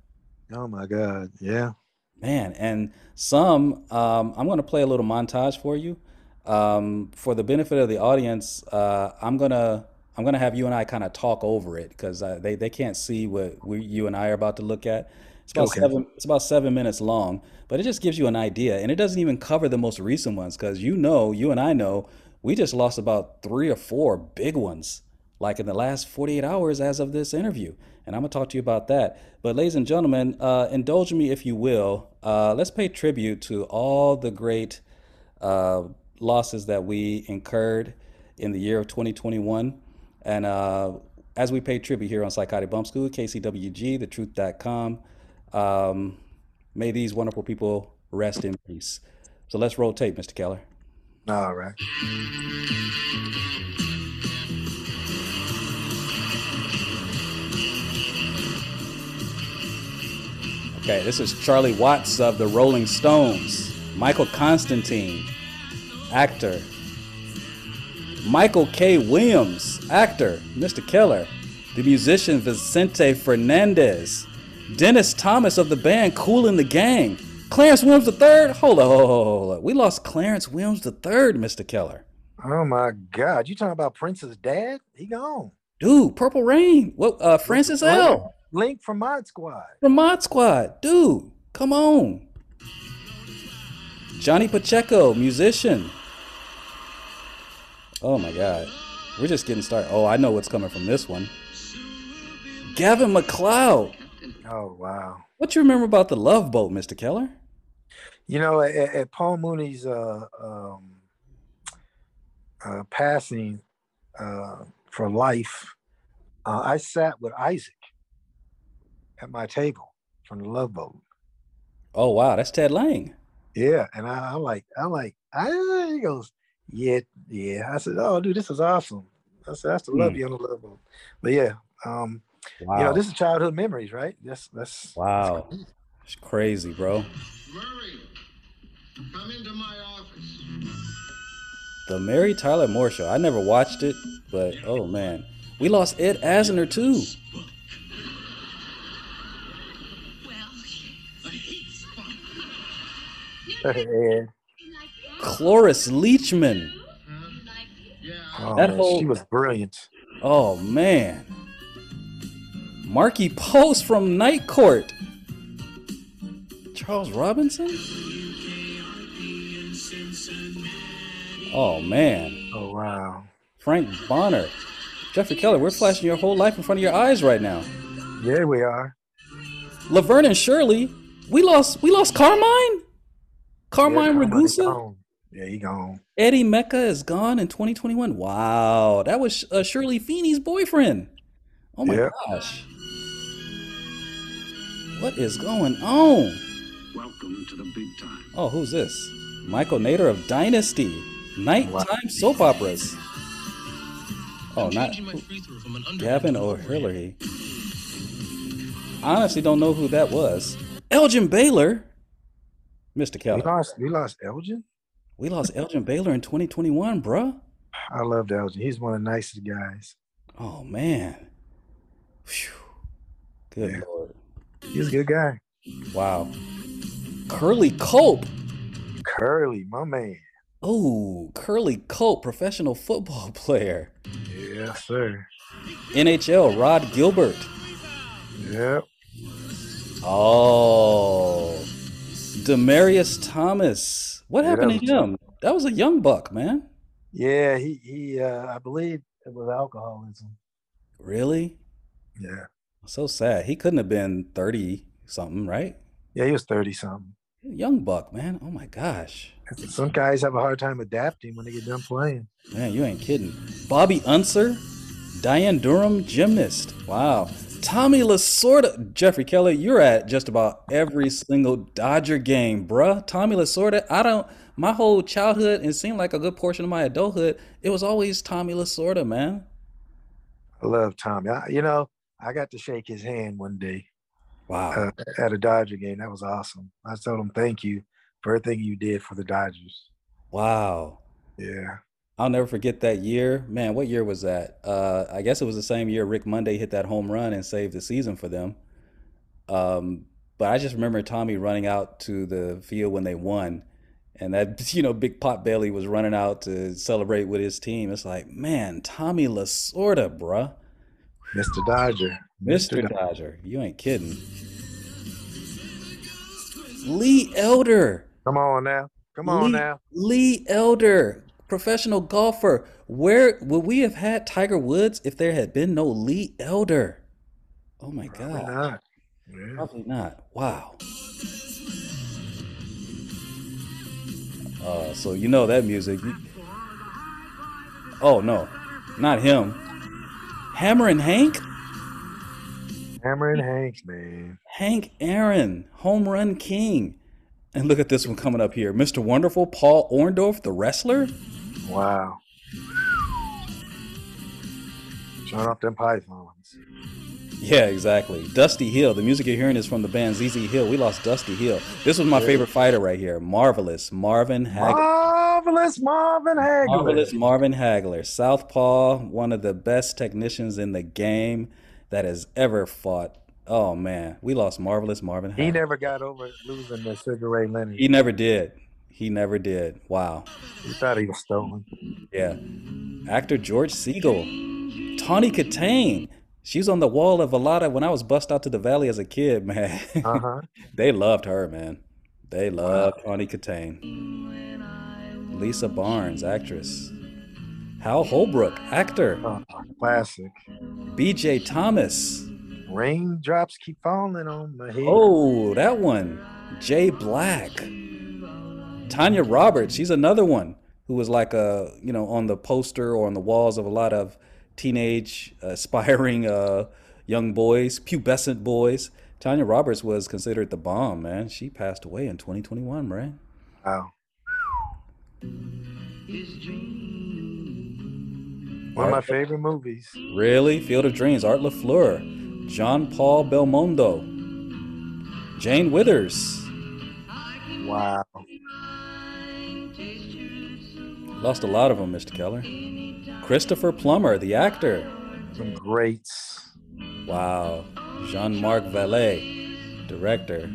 [SPEAKER 5] Oh my God. Yeah.
[SPEAKER 2] Man, and some, um, I'm going to play a little montage for you. Um, for the benefit of the audience, uh, I'm gonna I'm gonna have you and I kind of talk over it because uh, they they can't see what we you and I are about to look at. It's about
[SPEAKER 5] Okay.
[SPEAKER 2] seven it's about seven minutes long, but it just gives you an idea, and it doesn't even cover the most recent ones because you know you and I know we just lost about three or four big ones like in the last 48 hours as of this interview. And I'm going to talk to you about that. But, ladies and gentlemen, uh, indulge me if you will. Uh, let's pay tribute to all the great uh, losses that we incurred in the year of 2021. And uh, as we pay tribute here on Psychotic Bump School, KCWG, thetruth.com, um, may these wonderful people rest in peace. So let's roll tape, Mr. Keller.
[SPEAKER 5] All right.
[SPEAKER 2] Okay, this is Charlie Watts of the Rolling Stones, Michael Constantine, actor, Michael K. Williams, actor, Mr. Keller, the musician Vicente Fernandez, Dennis Thomas of the band Kool and the Gang, Clarence Williams III. Hold up, hold up, hold up. We lost Clarence Williams III, Mr. Keller.
[SPEAKER 5] Oh my God. You talking about Prince's dad? He gone.
[SPEAKER 2] Dude, Purple Rain. What? Uh, Francis L.
[SPEAKER 5] Link from Mod Squad.
[SPEAKER 2] from Mod Squad. Dude, come on. Johnny Pacheco, musician. Oh my God. We're just getting started. Oh, I know what's coming from this one. Gavin MacLeod.
[SPEAKER 5] Oh wow.
[SPEAKER 2] What you remember about the Love Boat, Mr. Keller?
[SPEAKER 5] You know, at, at Paul Mooney's uh, um, uh, passing uh, for life, uh, I sat with Isaac at my table from the Love Boat.
[SPEAKER 2] Oh wow, that's Ted Lange.
[SPEAKER 5] Yeah, and I, I'm like, I'm like, I, he goes, yeah, yeah. I said, oh, dude, this is awesome. I said, that's the love
[SPEAKER 2] Hmm.
[SPEAKER 5] you on the Love Boat. But yeah, um, you know, this is childhood memories, right? That's that's
[SPEAKER 2] Wow. It's crazy, bro. The Mary Tyler Moore Show. I never watched it, but oh man. We lost Ed Asner too. Cloris Leachman.
[SPEAKER 5] oh,
[SPEAKER 2] That
[SPEAKER 5] man,
[SPEAKER 2] whole-
[SPEAKER 5] she was brilliant.
[SPEAKER 2] Oh man. Markie Post from Night Court. Charles Robinson? Oh man.
[SPEAKER 5] Oh wow.
[SPEAKER 2] Frank Bonner. Jeffrey Keller, we're flashing your whole life in front of your eyes right now.
[SPEAKER 5] Yeah, we are.
[SPEAKER 2] Laverne and Shirley. We lost we lost Carmine? Carmine
[SPEAKER 5] yeah,
[SPEAKER 2] Ragusa?
[SPEAKER 5] Yeah, he gone.
[SPEAKER 2] Eddie Mekka is gone in 2021. Wow. That was uh, Shirley Feeney's boyfriend. Oh my
[SPEAKER 5] Yeah.
[SPEAKER 2] gosh. What is going on?
[SPEAKER 14] Welcome to the big time.
[SPEAKER 2] Oh, who's this? Michael Nader of Dynasty. Nighttime soap operas. Oh, not Gavan O'Herlihy. I honestly don't know who that was. Elgin Baylor. Mr.
[SPEAKER 5] We
[SPEAKER 2] Keller.
[SPEAKER 5] lost. We lost Elgin.
[SPEAKER 2] We lost Elgin Baylor in 2021, bruh.
[SPEAKER 5] I loved Elgin. He's one of the nicest guys.
[SPEAKER 2] Oh, man. Phew. Good
[SPEAKER 5] Yeah.
[SPEAKER 2] lord.
[SPEAKER 5] He's a good guy.
[SPEAKER 2] Wow. Curley Culp.
[SPEAKER 5] Curly, my man.
[SPEAKER 2] Oh, Curley Culp, professional football player.
[SPEAKER 5] Yes, sir.
[SPEAKER 2] NHL, Rod Gilbert.
[SPEAKER 5] Yep.
[SPEAKER 2] Oh, Demaryius Thomas. What
[SPEAKER 5] Yeah,
[SPEAKER 2] happened
[SPEAKER 5] that
[SPEAKER 2] to him? That was a young buck, man.
[SPEAKER 5] Yeah, he he. Uh, I believe it was alcoholism.
[SPEAKER 2] Really?
[SPEAKER 5] Yeah.
[SPEAKER 2] So sad. He couldn't have been 30 something, right?
[SPEAKER 5] Yeah, he was thirty something.
[SPEAKER 2] Young buck, man. Oh my gosh.
[SPEAKER 5] Some guys have a hard time adapting when they get done playing.
[SPEAKER 2] Man, you ain't kidding. Bobby Unser, Dianne Durham, gymnast. Wow. Tommy Lasorda. Jeffrey Keller, you're at just about every single Dodger game, bruh. Tommy Lasorda, I don't, my whole childhood, and seemed like a good portion of my adulthood, it was always Tommy Lasorda, man.
[SPEAKER 5] I love Tommy. I, you know, I got to shake his hand one day.
[SPEAKER 2] Wow.
[SPEAKER 5] Uh, at a Dodger game. That was awesome. I told him thank you for everything you did for the Dodgers.
[SPEAKER 2] Wow.
[SPEAKER 5] Yeah.
[SPEAKER 2] I'll never forget that year. Man, what year was that? Uh, I guess it was the same year Rick Monday hit that home run and saved the season for them. Um, but I just remember Tommy running out to the field when they won. And that, you know, Big Pot Bailey was running out to celebrate with his team. It's like, man, Tommy Lasorda, bruh.
[SPEAKER 5] Mr. Dodger.
[SPEAKER 2] Mr. Dodger. You ain't kidding. Lee Elder.
[SPEAKER 5] Come on now. Come on
[SPEAKER 2] Lee,
[SPEAKER 5] now.
[SPEAKER 2] Lee Elder, professional golfer. Where would we have had Tiger Woods if there had been no Lee Elder? Oh my
[SPEAKER 5] Probably
[SPEAKER 2] God.
[SPEAKER 5] not. Yeah.
[SPEAKER 2] Probably not. Wow. Uh, so you know that music. Oh no, not him. Hammer and Hank.
[SPEAKER 5] Hammer and Hank, man.
[SPEAKER 2] Hank Aaron, home run king. And look at this one coming up here. Mr. Wonderful, Paul Orndorff, the wrestler.
[SPEAKER 5] Wow. Showing off them pythons.
[SPEAKER 2] Yeah, exactly. Dusty Hill. The music you're hearing is from the band ZZ Hill. We lost Dusty Hill. This was my favorite fighter right here. Marvelous. Marvin Hagler.
[SPEAKER 5] Marvelous Marvin Hagler.
[SPEAKER 2] Marvelous Marvin Hagler. Southpaw, one of the best technicians in the game that has ever fought. Oh, man. We lost Marvelous Marvin
[SPEAKER 5] He never got over losing to Sugar Ray Leonard.
[SPEAKER 2] He never did. He never did. Wow.
[SPEAKER 5] He thought he was stolen.
[SPEAKER 2] Yeah. Actor George Segal. Tawny Kitaen. She was on the wall of a lot of when I was bust out to the valley as a kid, man.
[SPEAKER 5] Uh-huh.
[SPEAKER 2] they loved her, man. They loved Tawny Kitaen. Lisa Banes, actress. Hal Holbrook, actor.
[SPEAKER 5] Oh, classic.
[SPEAKER 2] BJ Thomas.
[SPEAKER 5] Raindrops keep falling on my head.
[SPEAKER 2] Oh, that one. Jay Black. Tanya Roberts. She's another one who was like a, you know, on the poster or on the walls of a lot of teenage aspiring uh, young boys, pubescent boys. Tanya Roberts was considered the bomb, man. She passed away in 2021, right?
[SPEAKER 5] Wow. One of my favorite movies.
[SPEAKER 2] Really? Field of Dreams, Art LaFleur, John Paul Belmondo, Jane Withers.
[SPEAKER 5] Wow.
[SPEAKER 2] Lost a lot of them, Mr. Keller. Christopher Plummer, the actor.
[SPEAKER 5] Some greats.
[SPEAKER 2] Wow. Jean Marc Vallée, director.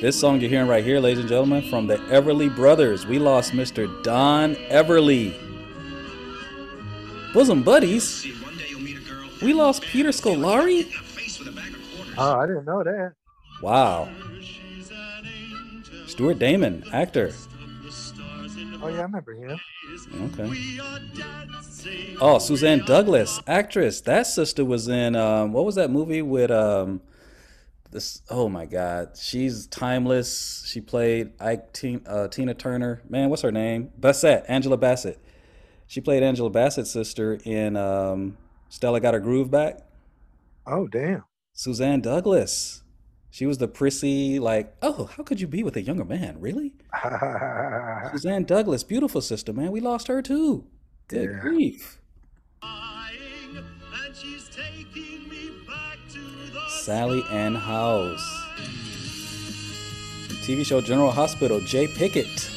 [SPEAKER 2] This song you're hearing right here, ladies and gentlemen, from the Everly Brothers. We lost Mr. Don Everly. Bosom buddies. We lost Peter Scolari.
[SPEAKER 5] Oh, I didn't know that.
[SPEAKER 2] Wow. Stuart Damon, actor.
[SPEAKER 5] Oh yeah, I remember him.
[SPEAKER 2] Okay. Oh, Suzanne Douglas, actress. That sister was in um, what was that movie with um, this? Oh my God, she's timeless. She played Ike T- uh, Tina Turner. Man, what's her name? Bassett, Angela Bassett. She played Angela Bassett's sister in um, Stella Got Her Groove Back.
[SPEAKER 5] Oh damn.
[SPEAKER 2] Suzanne Douglas. She was the prissy, like, oh, how could you be with a younger man? Really? Suzanne Douglas, beautiful sister, man. We lost her too. Good
[SPEAKER 5] Yeah.
[SPEAKER 2] grief. Sally Ann Howes. TV show General Hospital, Jay Pickett.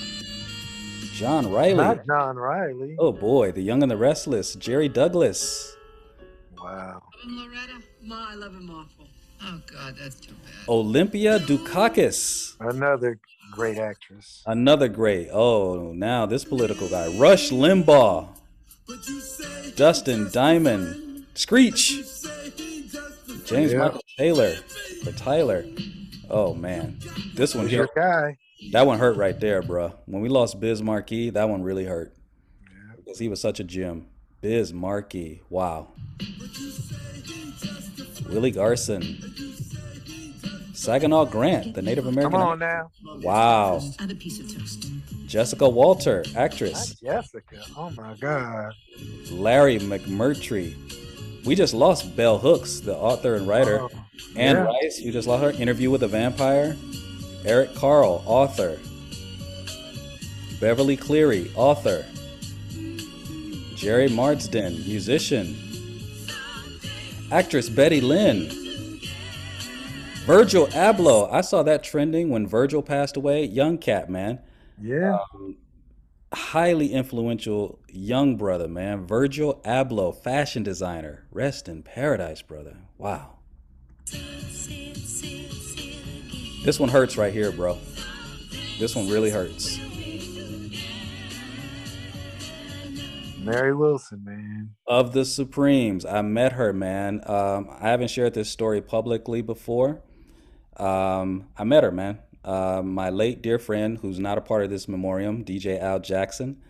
[SPEAKER 2] John Riley.
[SPEAKER 5] Not John Riley.
[SPEAKER 2] Oh boy, The Young and the Restless, Jerry Douglas.
[SPEAKER 5] Wow.
[SPEAKER 15] Loretta, Ma, I love him awful. Oh God, that's too bad.
[SPEAKER 2] Olympia Dukakis.
[SPEAKER 5] Another great actress.
[SPEAKER 2] Another great. Oh, now this political guy. Rush Limbaugh. Dustin Diamond. Screech. James
[SPEAKER 5] Yeah.
[SPEAKER 2] Michael Tyler. For Tyler. Oh man. This one
[SPEAKER 5] Who's
[SPEAKER 2] here.
[SPEAKER 5] guy?
[SPEAKER 2] That one hurt right there, bruh. When we lost Biz Markie, that one really hurt. Because he was such a gem. Biz Markie. Wow. Willie Garson. Saginaw Grant, the Native American.
[SPEAKER 5] Come on now.
[SPEAKER 2] Wow.
[SPEAKER 15] Add a piece of toast.
[SPEAKER 2] Jessica Walter, actress.
[SPEAKER 5] Jessica. Oh my God.
[SPEAKER 2] Larry McMurtry. We just lost Bell Hooks, the author and writer.
[SPEAKER 5] Oh,
[SPEAKER 2] Anne
[SPEAKER 5] yeah.
[SPEAKER 2] Rice, we just lost her. Interview with a Vampire. Eric Carle, author. Beverly Cleary, author. Gerry Marsden, musician. Actress Betty Lynn. Virgil Abloh. I saw that trending when Virgil passed away. Young cat, man.
[SPEAKER 5] Yeah.
[SPEAKER 2] Um, highly influential young brother, man. Virgil Abloh, fashion designer. Rest in paradise, brother. Wow. This one hurts right here, bro. This one really hurts.
[SPEAKER 5] Mary Wilson, man.
[SPEAKER 2] Of the Supremes, I met her, man. Um, I haven't shared this story publicly before. Um, I met her, man. Uh, my late dear friend, who's not a part of this memoriam, DJ Al Jackson.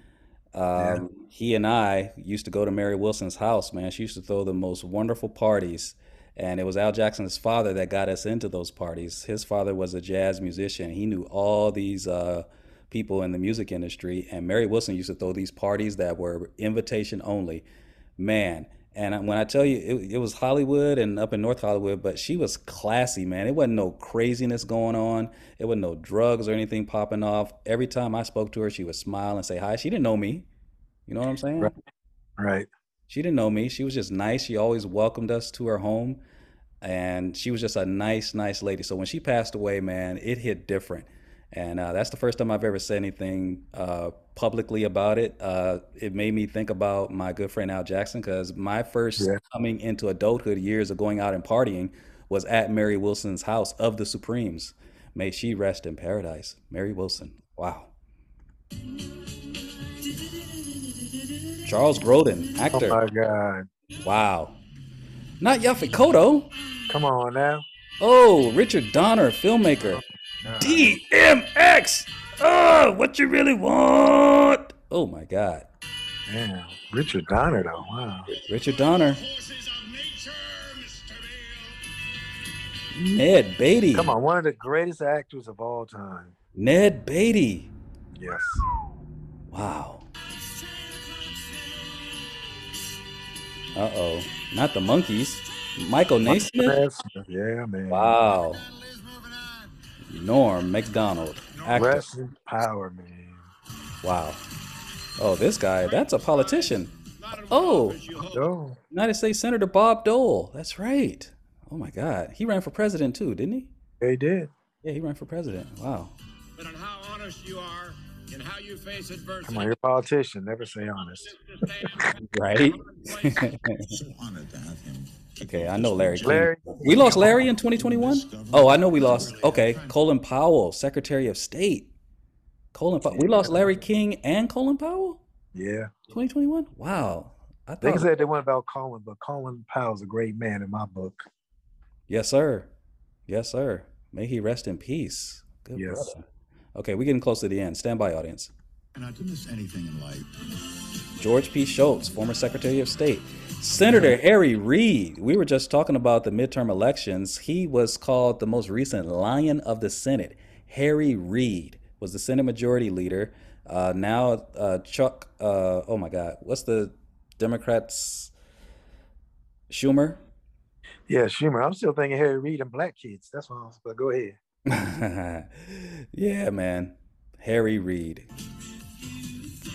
[SPEAKER 2] Um, He and I used to go to Mary Wilson's house, man. She used to throw the most wonderful parties. And it was Al Jackson's father that got us into those parties. His father was a jazz musician. He knew all these uh, people in the music industry. And Mary Wilson used to throw these parties that were invitation only. Man, and when I tell you, it, it was Hollywood and up in North Hollywood, but she was classy, man. It wasn't no craziness going on. It wasn't no drugs or anything popping off. Every time I spoke to her, she would smile and say hi. She didn't know me. You know what I'm saying?
[SPEAKER 5] Right. Right.
[SPEAKER 2] She didn't know me. She was just nice. She always welcomed us to her home. And she was just a nice, nice lady. So when she passed away, man, it hit different. And uh, that's the first time I've ever said anything uh, publicly about it. Uh, it made me think about my good friend Al Jackson because my first
[SPEAKER 5] Yeah.
[SPEAKER 2] coming into adulthood years of going out and partying was at Mary Wilson's house of the Supremes. May she rest in paradise. Mary Wilson. Wow. Charles Grodin, actor.
[SPEAKER 5] Oh my God.
[SPEAKER 2] Wow. Not Yaphet.
[SPEAKER 5] Come on now.
[SPEAKER 2] Oh, Richard Donner, filmmaker. DMX. Oh, what you really want? Oh my God.
[SPEAKER 5] Damn. Richard Donner, though. Wow.
[SPEAKER 2] Richard Donner. Ned Beatty.
[SPEAKER 5] Come on. One of the greatest actors of all time.
[SPEAKER 2] Ned Beatty.
[SPEAKER 5] Yes.
[SPEAKER 2] Wow. Uh oh. Not the Monkees. Michael Nesmith.
[SPEAKER 5] Nesmith, Yeah, man.
[SPEAKER 2] Wow. Norm Macdonald. Actor.
[SPEAKER 5] Rest in power, man.
[SPEAKER 2] Wow. Oh, this guy, that's a politician. Oh, United States Senator Bob Dole. That's right. Oh my God. He ran for president too, didn't he?
[SPEAKER 5] Yeah, he did.
[SPEAKER 2] Yeah, he ran for president. Wow.
[SPEAKER 16] but on how honest you are and how you face adversity.
[SPEAKER 5] Come on, you're a politician. Never say honest.
[SPEAKER 2] Right? okay, I know Larry. King.
[SPEAKER 5] Larry.
[SPEAKER 2] We lost Larry in 2021? Oh, I know we lost. Okay, Colin Powell, Secretary of State. Colin Powell. We lost Larry King and Colin Powell?
[SPEAKER 5] Yeah.
[SPEAKER 2] 2021? Wow. I thought, They
[SPEAKER 5] said they went about Colin, but Colin Powell's a great man in my book.
[SPEAKER 2] Yes, sir. Yes, sir. May he rest in peace. Good
[SPEAKER 5] Yes.
[SPEAKER 2] brother. Okay, we're getting close to the end. Stand by, audience.
[SPEAKER 14] Not to miss anything in life.
[SPEAKER 2] George P. Shultz, former Secretary of State. Senator Harry Reid. We were just talking about the midterm elections. He was called the most recent Lion of the Senate. Harry Reid was the Senate Majority Leader. Uh, now, uh, Chuck, uh, oh my God, what's the Democrats? Schumer?
[SPEAKER 5] Yeah, Schumer. I'm still thinking Harry Reid and black kids. That's what I was. But go ahead.
[SPEAKER 2] yeah, man. Harry Reid.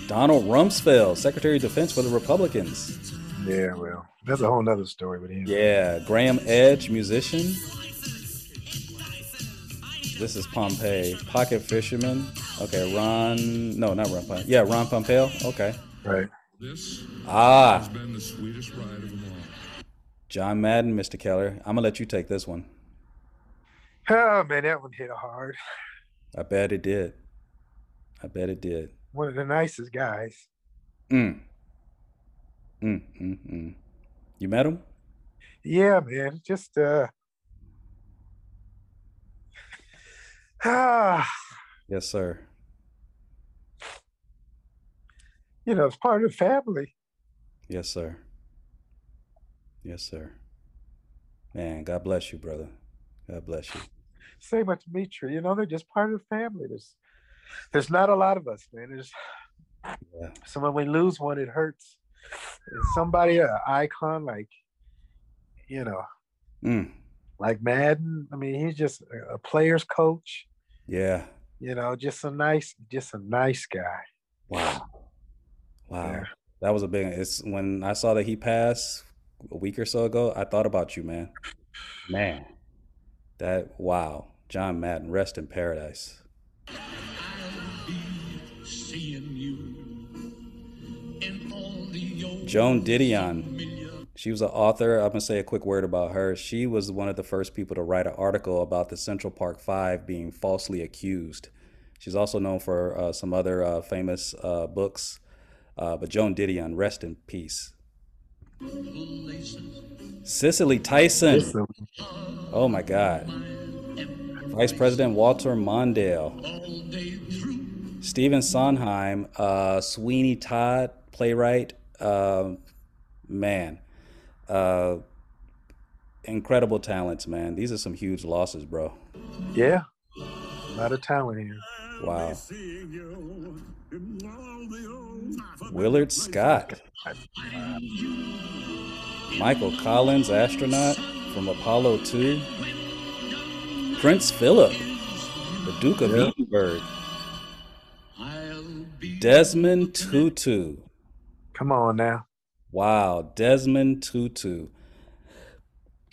[SPEAKER 2] Donald Rumsfeld, Secretary of Defense for the Republicans.
[SPEAKER 5] Yeah, well, that's a whole nother story with him.
[SPEAKER 2] Yeah, Graham Edge, musician. This is Pompey, pocket fisherman. Okay, Ron. No, not Ron. Pom- Yeah, Ron Pompeo. Okay.
[SPEAKER 5] Right.
[SPEAKER 14] This
[SPEAKER 2] Ah,
[SPEAKER 14] has been the sweetest ride of them all.
[SPEAKER 2] John Madden, Mr. Keller. I'm gonna let you take this one.
[SPEAKER 5] Oh man, that one hit hard.
[SPEAKER 2] I bet it did. I bet it did.
[SPEAKER 5] One of the nicest guys.
[SPEAKER 2] Mm. Mm, mm, mm. You met him?
[SPEAKER 5] Yeah, man. Just uh ah,
[SPEAKER 2] Yes, sir.
[SPEAKER 5] you know, it's part of family.
[SPEAKER 2] Yes, sir. Yes, sir. Man, God bless you, brother. God bless you.
[SPEAKER 5] Same with Mitra. You know, they're just part of the family. There's there's not a lot of us, man. There's so when we lose one, it hurts. Somebody, an icon like, you know,
[SPEAKER 2] Mm.
[SPEAKER 5] like Madden. I mean, he's just a- a player's coach.
[SPEAKER 2] Yeah.
[SPEAKER 5] You know, just a nice, just a nice guy.
[SPEAKER 2] Wow. Wow. That was a big it's when I saw that he passed a week or so ago, I thought about you, man. Man. That wow. John Madden, rest in paradise. Joan Didion. She was an author. I'm gonna say a quick word about her. She was one of the first people to write an article about the Central Park Five being falsely accused. She's also known for uh, some other uh, famous uh, books. Uh, but Joan Didion, rest in peace. Cicely Tyson. Oh my God. Vice President Walter Mondale. Stephen Sondheim, uh, Sweeney Todd, playwright. Um man, uh, incredible talents, man. These are some huge losses, bro.
[SPEAKER 5] Yeah, a lot of talent here.
[SPEAKER 2] Wow. Willard Scott. Michael Collins, astronaut from Apollo 2. Prince Philip, the Duke of
[SPEAKER 5] Yeah.
[SPEAKER 2] Edinburgh. Desmond Tutu.
[SPEAKER 5] Come on now.
[SPEAKER 2] Wow, Desmond Tutu.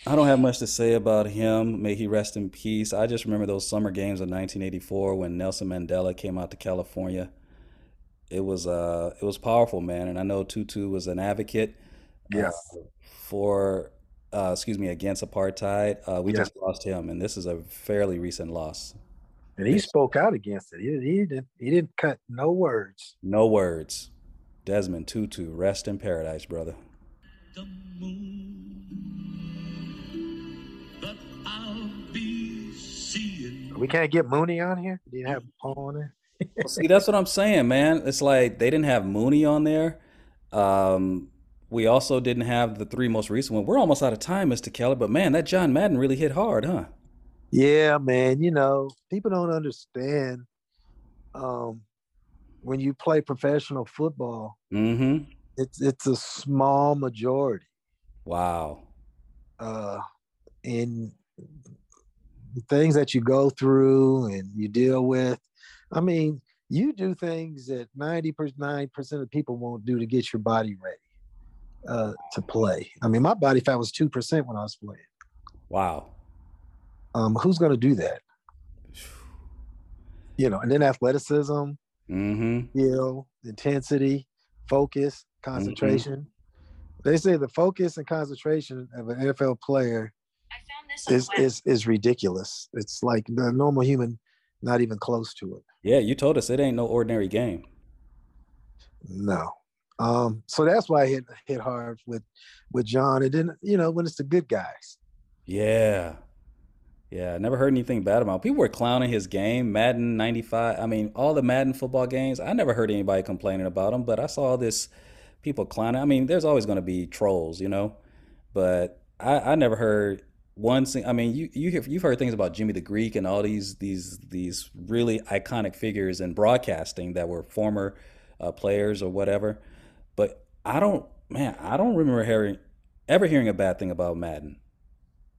[SPEAKER 2] I don't have much to say about him. May he rest in peace. I just remember those summer games of 1984 when Nelson Mandela came out to California. It was uh it was powerful, man. And I know Tutu was an advocate uh, for uh excuse me against apartheid. Uh we
[SPEAKER 5] Yes.
[SPEAKER 2] just lost him and this is a fairly recent loss.
[SPEAKER 5] And he spoke out against it. He, he didn't. He didn't cut no words.
[SPEAKER 2] No words. Desmond Tutu, rest in paradise, brother.
[SPEAKER 5] We can't get Mooney on here. He didn't have Paul on there.
[SPEAKER 2] Well, See, that's what I'm saying, man. It's like they didn't have Mooney on there. Um, we also didn't have the three most recent one. We're almost out of time, Mr. Keller, but man, that John Madden really hit hard, huh?
[SPEAKER 5] Yeah, man. You know, people don't understand. Um, when you play professional football,
[SPEAKER 2] Mm-hmm.
[SPEAKER 5] it's it's a small majority.
[SPEAKER 2] Wow.
[SPEAKER 5] Uh, in the things that you go through and you deal with. I mean, you do things that 99% of people won't do to get your body ready uh, to play. I mean, my body fat was 2% when I was playing.
[SPEAKER 2] Wow.
[SPEAKER 5] Um, who's going to do that? You know, and then athleticism,
[SPEAKER 2] Mm-hmm.
[SPEAKER 5] skill, intensity, focus, concentration. They say the focus and concentration of an NFL player is is is ridiculous. It's like the normal human, not even close to it.
[SPEAKER 2] Yeah, you told us it ain't no ordinary game.
[SPEAKER 5] No. Um, so that's why I hit hit hard with with John. And then you know when it's the good guys.
[SPEAKER 2] Yeah. Yeah, I never heard anything bad about him. People were clowning his game, Madden 95. I mean, all the Madden football games, I never heard anybody complaining about him, but I saw this people clowning. I mean, there's always going to be trolls, you know, but I, I never heard one thing. I mean, you you you've heard things about Jimmy the Greek and all these these these really iconic figures in broadcasting that were former uh, players or whatever, but I don't, man, I don't remember hearing ever hearing a bad thing about Madden.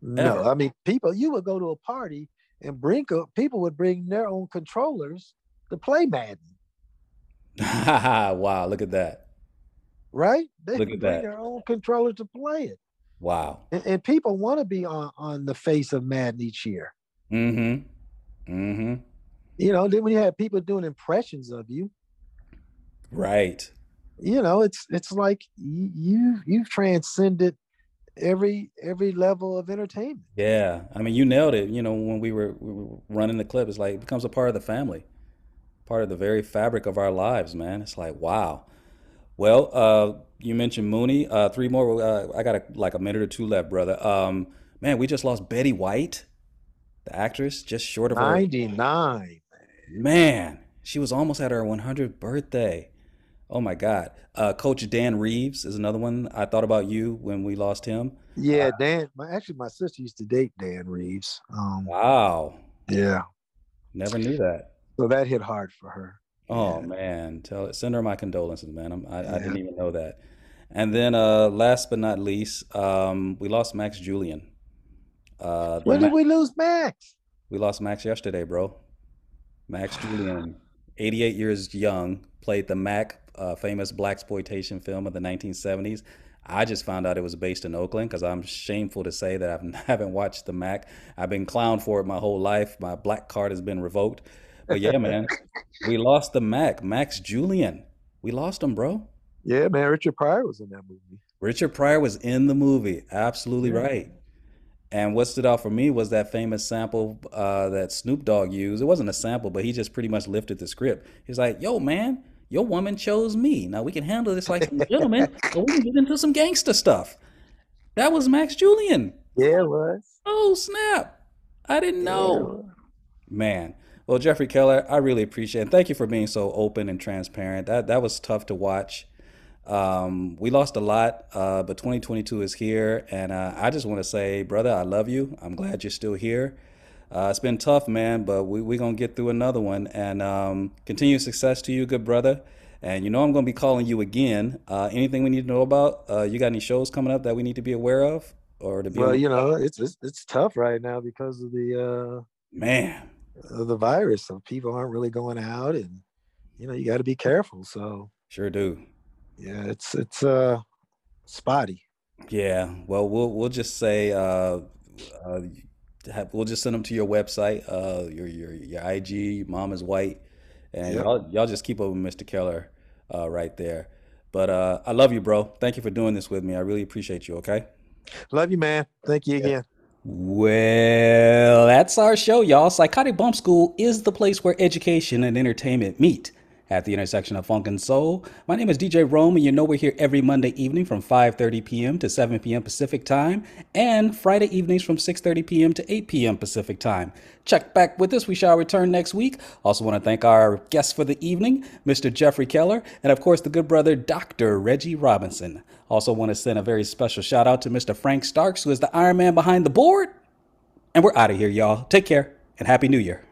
[SPEAKER 5] No,
[SPEAKER 2] Ever.
[SPEAKER 5] I mean people. You would go to a party and bring people would bring their own controllers to play Madden,
[SPEAKER 2] wow, look at that.
[SPEAKER 5] right? They
[SPEAKER 2] Look at
[SPEAKER 5] bring
[SPEAKER 2] that.
[SPEAKER 5] their own controller to play it,
[SPEAKER 2] Wow.
[SPEAKER 5] and, and people want to be on on the face of Madden each year.
[SPEAKER 2] Mm-hmm. Mm-hmm.
[SPEAKER 5] You know, then when you have people doing impressions of you,
[SPEAKER 2] Right.
[SPEAKER 5] you know, it's it's like you you you've transcended every every level of entertainment.
[SPEAKER 2] Yeah. I mean, you nailed it. You know, when we were, we were running the clip, it's like it becomes a part of the family, part of the very fabric of our lives, man. It's like, wow. Well, uh, you mentioned Mooney. Uh, three more. Uh, I got a, like a minute or two left, brother. Um, man, we just lost Betty White, the actress, just short of her.
[SPEAKER 5] Ninety nine.
[SPEAKER 2] Man, she was almost at her 100th birthday. Oh my God. Uh, Coach Dan Reeves is another one. I thought about you when we lost him.
[SPEAKER 5] Yeah, Dan. My actually, my sister used to date Dan Reeves. Um,
[SPEAKER 2] Wow.
[SPEAKER 5] Yeah.
[SPEAKER 2] Never knew that.
[SPEAKER 5] So that hit hard for her.
[SPEAKER 2] Oh man, tell. Send her my condolences, man. I'm, I, I didn't even know that. And then, uh, last but not least, um, we lost Max Julien. Uh,
[SPEAKER 5] When did
[SPEAKER 2] Ma-
[SPEAKER 5] we lose Max?
[SPEAKER 2] we lost Max yesterday, bro. Max Julian, 88 years young, played the Mack, uh, famous black exploitation film of the 1970s. I just found out it was based in Oakland because I'm shameful to say that I haven't watched the Mack. I've been clowned for it my whole life. My black card has been revoked. But yeah, man, we lost the Mack, Max Julien. We lost him, bro.
[SPEAKER 5] Yeah, man. Richard Pryor was in that movie.
[SPEAKER 2] Richard Pryor was in the movie. Absolutely
[SPEAKER 5] Yeah.
[SPEAKER 2] right. And what stood out for me was that famous sample uh, that Snoop Dogg used. It wasn't a sample, but he just pretty much lifted the script. He's like, "Yo, man, your woman chose me. Now we can handle this like gentlemen, but we can get into some gangster stuff." That was Max Julien.
[SPEAKER 5] Yeah, it was.
[SPEAKER 2] Oh snap! I didn't know. Man. Well, Jeffrey Keller, I really appreciate it. And thank you for being so open and transparent. That that was tough to watch. Um, we lost a lot, uh, but 2022 is here, and uh, I just want to say, brother, I love you. I'm glad you're still here. Uh, it's been tough, man, but we we're gonna get through another one. And um, continued success to you, good brother. And you know I'm gonna be calling you again. Uh, anything we need to know about? Uh, you got any shows coming up that we need to be aware of, or to be?
[SPEAKER 5] Well, you know, it's it's, it's tough right now because of the uh
[SPEAKER 2] man
[SPEAKER 5] of the virus. So people aren't really going out, and you know, you got to be careful. So
[SPEAKER 2] Sure do.
[SPEAKER 5] yeah, it's it's uh spotty.
[SPEAKER 2] Yeah, well, we'll we'll just say uh, uh, have, we'll just send them to your website, uh, your your your IG, your mom is white, and
[SPEAKER 5] Yep.
[SPEAKER 2] y'all y'all just keep up with Mr. Keller uh, right there. But uh, I love you, bro. Thank you for doing this with me. I really appreciate you. Okay.
[SPEAKER 5] Love you, man. Thank you again.
[SPEAKER 2] Well, that's our show, y'all. Psychotic Bump School is the place where education and entertainment meet at the intersection of funk and soul. My name is DJ Rome, and you know we're here every Monday evening from 5:30 p.m. to 7 p.m. Pacific time, and Friday evenings from 6:30 p.m. to 8 p.m. Pacific time. Check back with us. We shall return next week. Also want to thank our guest for the evening, Mr. Jeffrey Keller, and of course the good brother Dr. Reggie Robinson. Also want to send a very special shout out to Mr. Frank Starks, who is the Iron Man behind the board. And we're out of here, y'all. Take care and Happy New Year.